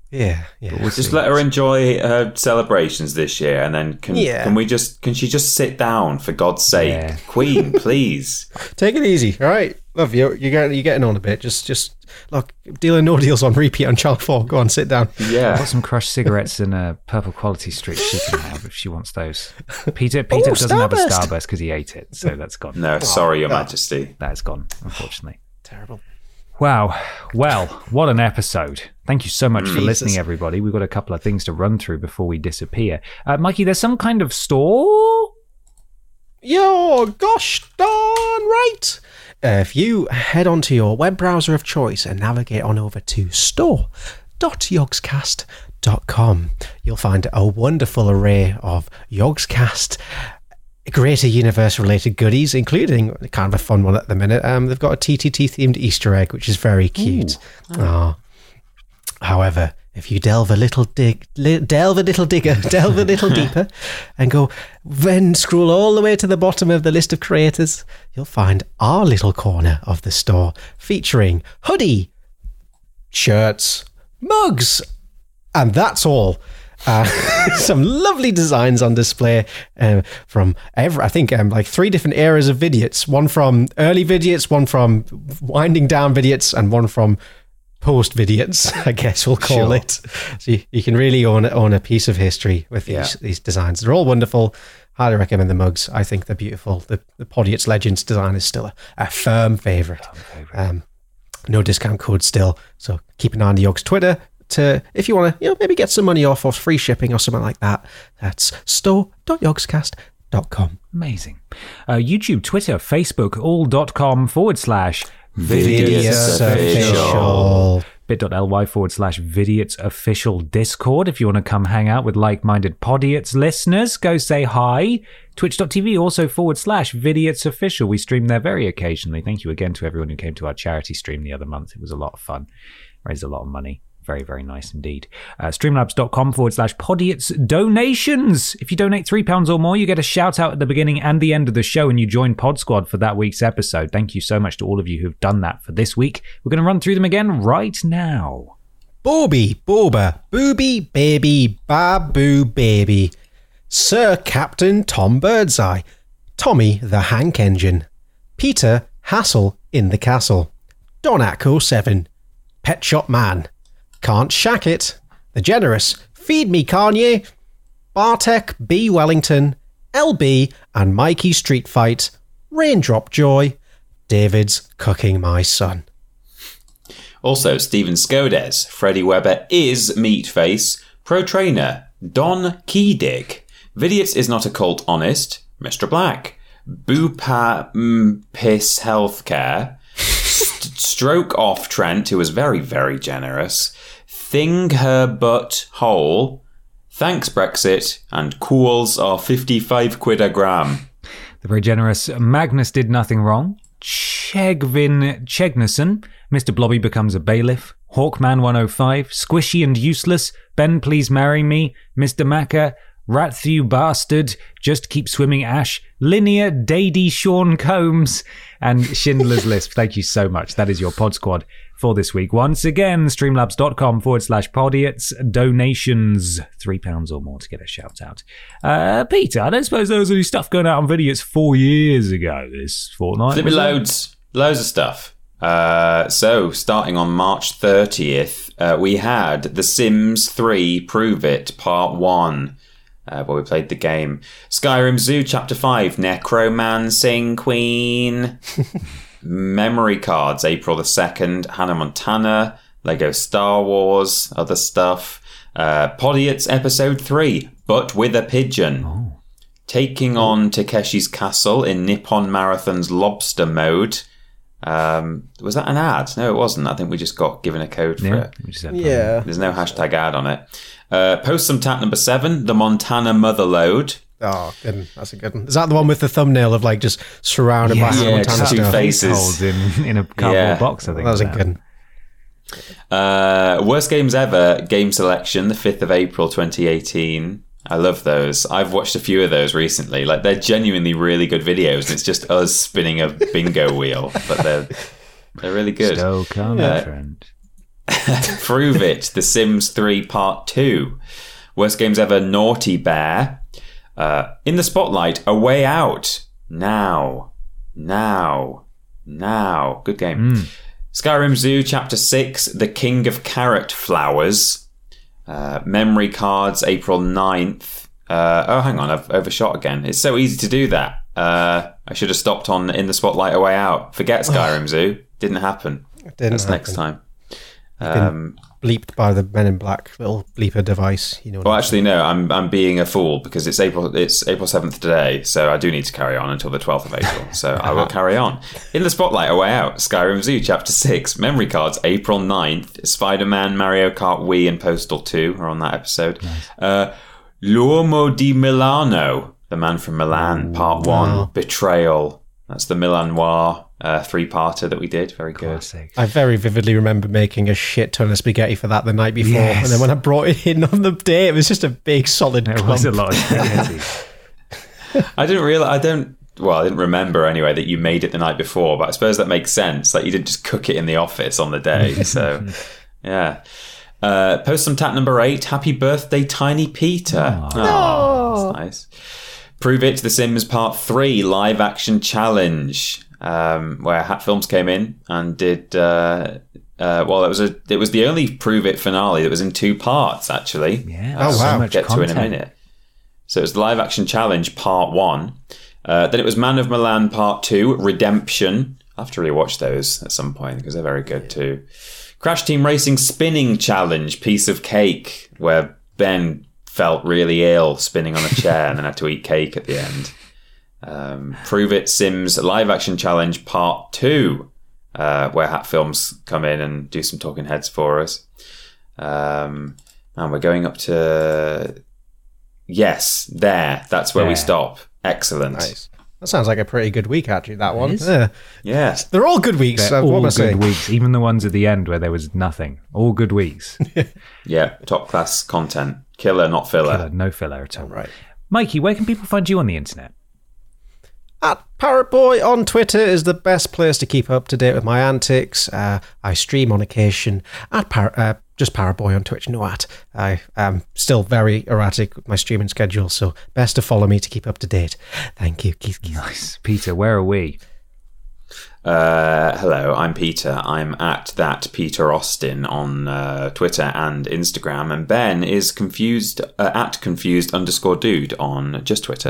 Yeah, yeah. We'll Just let her enjoy her celebrations this year, and then can Yeah. can we just can she just sit down for God's sake, Yeah. Queen, please? Take it easy, all right? Love you. You get you're getting on a bit. Just just look, dealing no deals on repeat on Channel Four. Go on, sit down. Yeah, Got some crushed cigarettes and a purple quality streak she can have if she wants those. Peter Peter Oh, doesn't have a Starburst. Starburst because he ate it, so that's gone. no, sorry, Your Majesty. That's gone, unfortunately. Terrible. Wow. Well, what an episode. Thank you so much for Jesus. listening, everybody. We've got a couple of things to run through before we disappear. Uh, Mikey, there's some kind of store? You're gosh darn right. Uh, if you head onto your web browser of choice and navigate on over to store.yogscast.com, you'll find a wonderful array of Yogscast greater universe related goodies, including kind of a fun one at the minute. Um, they've got a TTT themed Easter egg, which is very cute. Ah. However, if you delve a little dig, li- delve a little digger, delve a little deeper, and go then scroll all the way to the bottom of the list of creators, you'll find our little corner of the store featuring hoodie, shirts, mugs, and that's all. Uh, some lovely designs on display uh, from every, I think um, like three different eras of vidiots. One from early vidiots, one from winding down vidiots, and one from post vidiots. I guess we'll call Sure. it. So you, you can really own own a piece of history with these Yeah. these designs. They're all wonderful. Highly recommend the mugs. I think they're beautiful. The the Podiots Legends design is still a, a firm favorite. Um, no discount code still. So keep an eye on the Yogs Twitter to if you want to, you know, maybe get some money off or free shipping or something like that. That's store.yogscast.com. Amazing. Uh, YouTube, Twitter, Facebook, all.com forward slash Vidiots official. bit.ly forward slash Vidiots official Discord. If you want to come hang out with like minded Podiots listeners, go say hi. Twitch.tv also forward slash Vidiots official. We stream there very occasionally. Thank you again to everyone who came to our charity stream the other month. It was a lot of fun, raised a lot of money. Very, very nice indeed. Uh, streamlabs.com forward slash podiots donations. If you donate £3 or more, you get a shout out at the beginning and the end of the show, and you join Pod Squad for that week's episode. Thank you so much to all of you who've done that for this week. We're going to run through them again right now. Booby, Boba, Booby, Baby, Baboo, Baby, Sir Captain Tom Birdseye, Tommy the Hank Engine, Peter Hassel in the Castle, Don Atco 7, Pet Shop Man, Can't Shack It, The Generous, Feed Me Kanye, Bartek B. Wellington, LB, and Mikey Street Fight, Raindrop Joy, David's Cooking My Son. Also, Stephen Skodes, Freddie Weber is Meatface, Pro Trainer, Don Keydig, Vidiots is not a cult honest, Mr. Black, Boopa mm, Piss Healthcare, St- Stroke Off Trent, who was very, very generous, Thing Her Butt Hole, Thanks Brexit, and Cools are 55 quid a gram. The very generous Magnus did nothing wrong. Chegvin Chegnason. Mr. Blobby becomes a bailiff. Hawkman 105. Squishy and useless. Ben, please marry me. Mr. Macca. Ratthew bastard. Just keep swimming Ash. Linear Dady Sean Combs. And Schindler's List. Thank you so much. That is your pod squad for this week. Once again, streamlabs.com forward slash podiots. Donations. Three pounds or more to get a shout out. Uh, Peter, I don't suppose there was any stuff going out on videos four years ago this fortnight. There'll be was there? loads, loads of stuff. Uh, so, starting on March 30th, uh, we had The Sims 3 Prove It Part 1, uh, where we played the game. Skyrim Zoo Chapter 5 Necromancing Queen. Memory Cards April the 2nd, Hannah Montana, Lego Star Wars, other stuff. Uh, Podiots Episode 3, But with a Pigeon. Taking on Takeshi's Castle in Nippon Marathon's Lobster Mode. Um, was that an ad? No, it wasn't. I think we just got given a code for Yeah, it. we just had Yeah. There's no hashtag ad on it. Uh, post some tat number seven, the Montana Motherload. Oh, good. That's a good one. Is that the one with the thumbnail of like just surrounded by Yeah, Hannah yeah, just two stuff? faces. in, in a cardboard Yeah. box, I think. That was a good one. Uh, worst games ever game selection, the 5th of April 2018. I love those. I've watched a few of those recently. Like they're genuinely really good videos. And it's just us spinning a bingo wheel, but they're they're really good. Stoke on Yeah. Trent. Prove It, The Sims 3 Part 2. Worst games ever, Naughty Bear. Uh, in the Spotlight, A Way Out. Now. Now. Now. Good game. Skyrim Zoo, Chapter 6, The King of Carrot Flowers. Uh, memory cards, April 9th. Uh, oh, hang on, I've overshot again. It's so easy to do that. Uh, I should have stopped on In the Spotlight, A Way Out. Forget Skyrim Zoo. Didn't happen. Didn't That's happen. next time. Um, Bleeped by the Men in Black little bleeper device. You know. well, actually, no. I'm I'm being a fool because it's April. It's April seventh today, so I do need to carry on until the twelfth of April. So I will carry on. In the spotlight, a way out. Skyrim Zoo, Chapter Six. Memory cards, April 9th. Spider Man, Mario Kart Wii, and Postal Two are on that episode. Uh, L'uomo di Milano, the man from Milan, Part One. Betrayal. That's the Milan Noir uh, three-parter that we did. Very good. I very vividly remember making a shit ton of spaghetti for that the night before, Yes. and then when I brought it in on the day, it was just a big solid There clump. was a lot of spaghetti. I didn't realize. I don't. Well, I didn't remember anyway that you made it the night before, but I suppose that makes sense. Like you didn't just cook it in the office on the day. So, yeah. Uh, post some tat number eight. Happy birthday, Tiny Peter. Oh, that's nice. Prove it. The Sims Part Three live action challenge, um, where Hat Films came in and did. Uh, uh, well, it was a. It was the only Prove It finale that was in two parts. Actually, Yeah. Oh, so wow. much get to in a minute. So it was the live action challenge part one. Uh, then it was Man of Milan part two, Redemption. I'll have to rewatch those at some point because they're very good too. Crash Team Racing Spinning Challenge, Piece of Cake, where Ben felt really ill spinning on a chair and then had to eat cake at the end. Um, Prove It Sims Live Action Challenge Part 2, uh, where Hat Films come in and do some talking heads for us. Um, and we're going up to. Yes, there. That's where we stop. Excellent. Nice. That sounds like a pretty good week, actually. That one. is. Yeah. Yes. They're all good weeks. They're uh, all good saying? weeks, even the ones at the end where there was nothing. All good weeks. Yeah. Top class content. Killer, not filler. Killer, no filler at all. Right. Mikey, where can people find you on the internet? At Parrot Boy on Twitter is the best place to keep up to date with my antics. Uh, I stream on occasion at Par- uh, just Parrot Boy on Twitch. No at. I am still very erratic with my streaming schedule, so best to follow me to keep up to date. Thank you, Keith. Keith. Nice. Peter, where are we? Uh, hello, I'm Peter. I'm at that Peter Austin on uh, Twitter and Instagram, and Ben is confused uh, at confused underscore dude on just Twitter.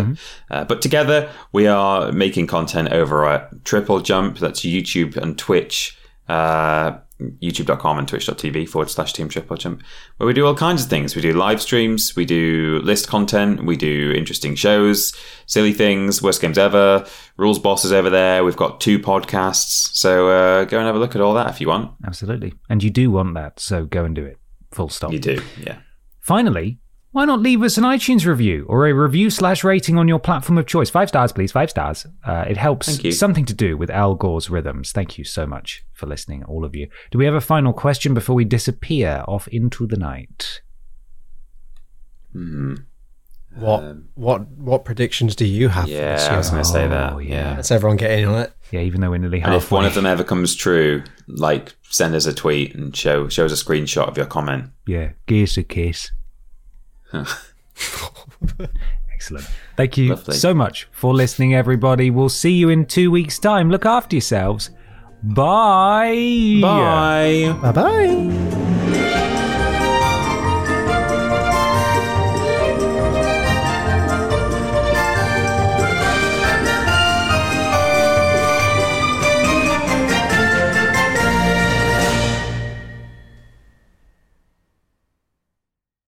Uh, but together we are making content over at Triple Jump. That's YouTube and Twitch. Youtube.com and twitch.tv forward slash team triple jump where we do all kinds of things we do live streams we do list content we do interesting shows silly things worst games ever rules bosses over there we've got two podcasts so uh, go and have a look at all that if you want Absolutely. And you do want that, so go and do it. Full stop. you do yeah Finally, why not leave us an iTunes review or a review slash rating on your platform of choice? Five stars, please. Five stars. Uh, it helps. Thank you. Something to do with Al Gore's rhythms. Thank you so much for listening, all of you. Do we have a final question before we disappear off into the night? What what what predictions do you have for this yeah i was going to say that Oh, yeah, yeah. Let's everyone get in on it. Yeah, even though we're nearly and halfway. if one of them ever comes true like send us a tweet and show show us a screenshot of your comment Yeah, gears a kiss. Excellent. Thank you Lovely. so much for listening, everybody. We'll see you in two weeks' time. Look after yourselves. Bye. bye Bye bye.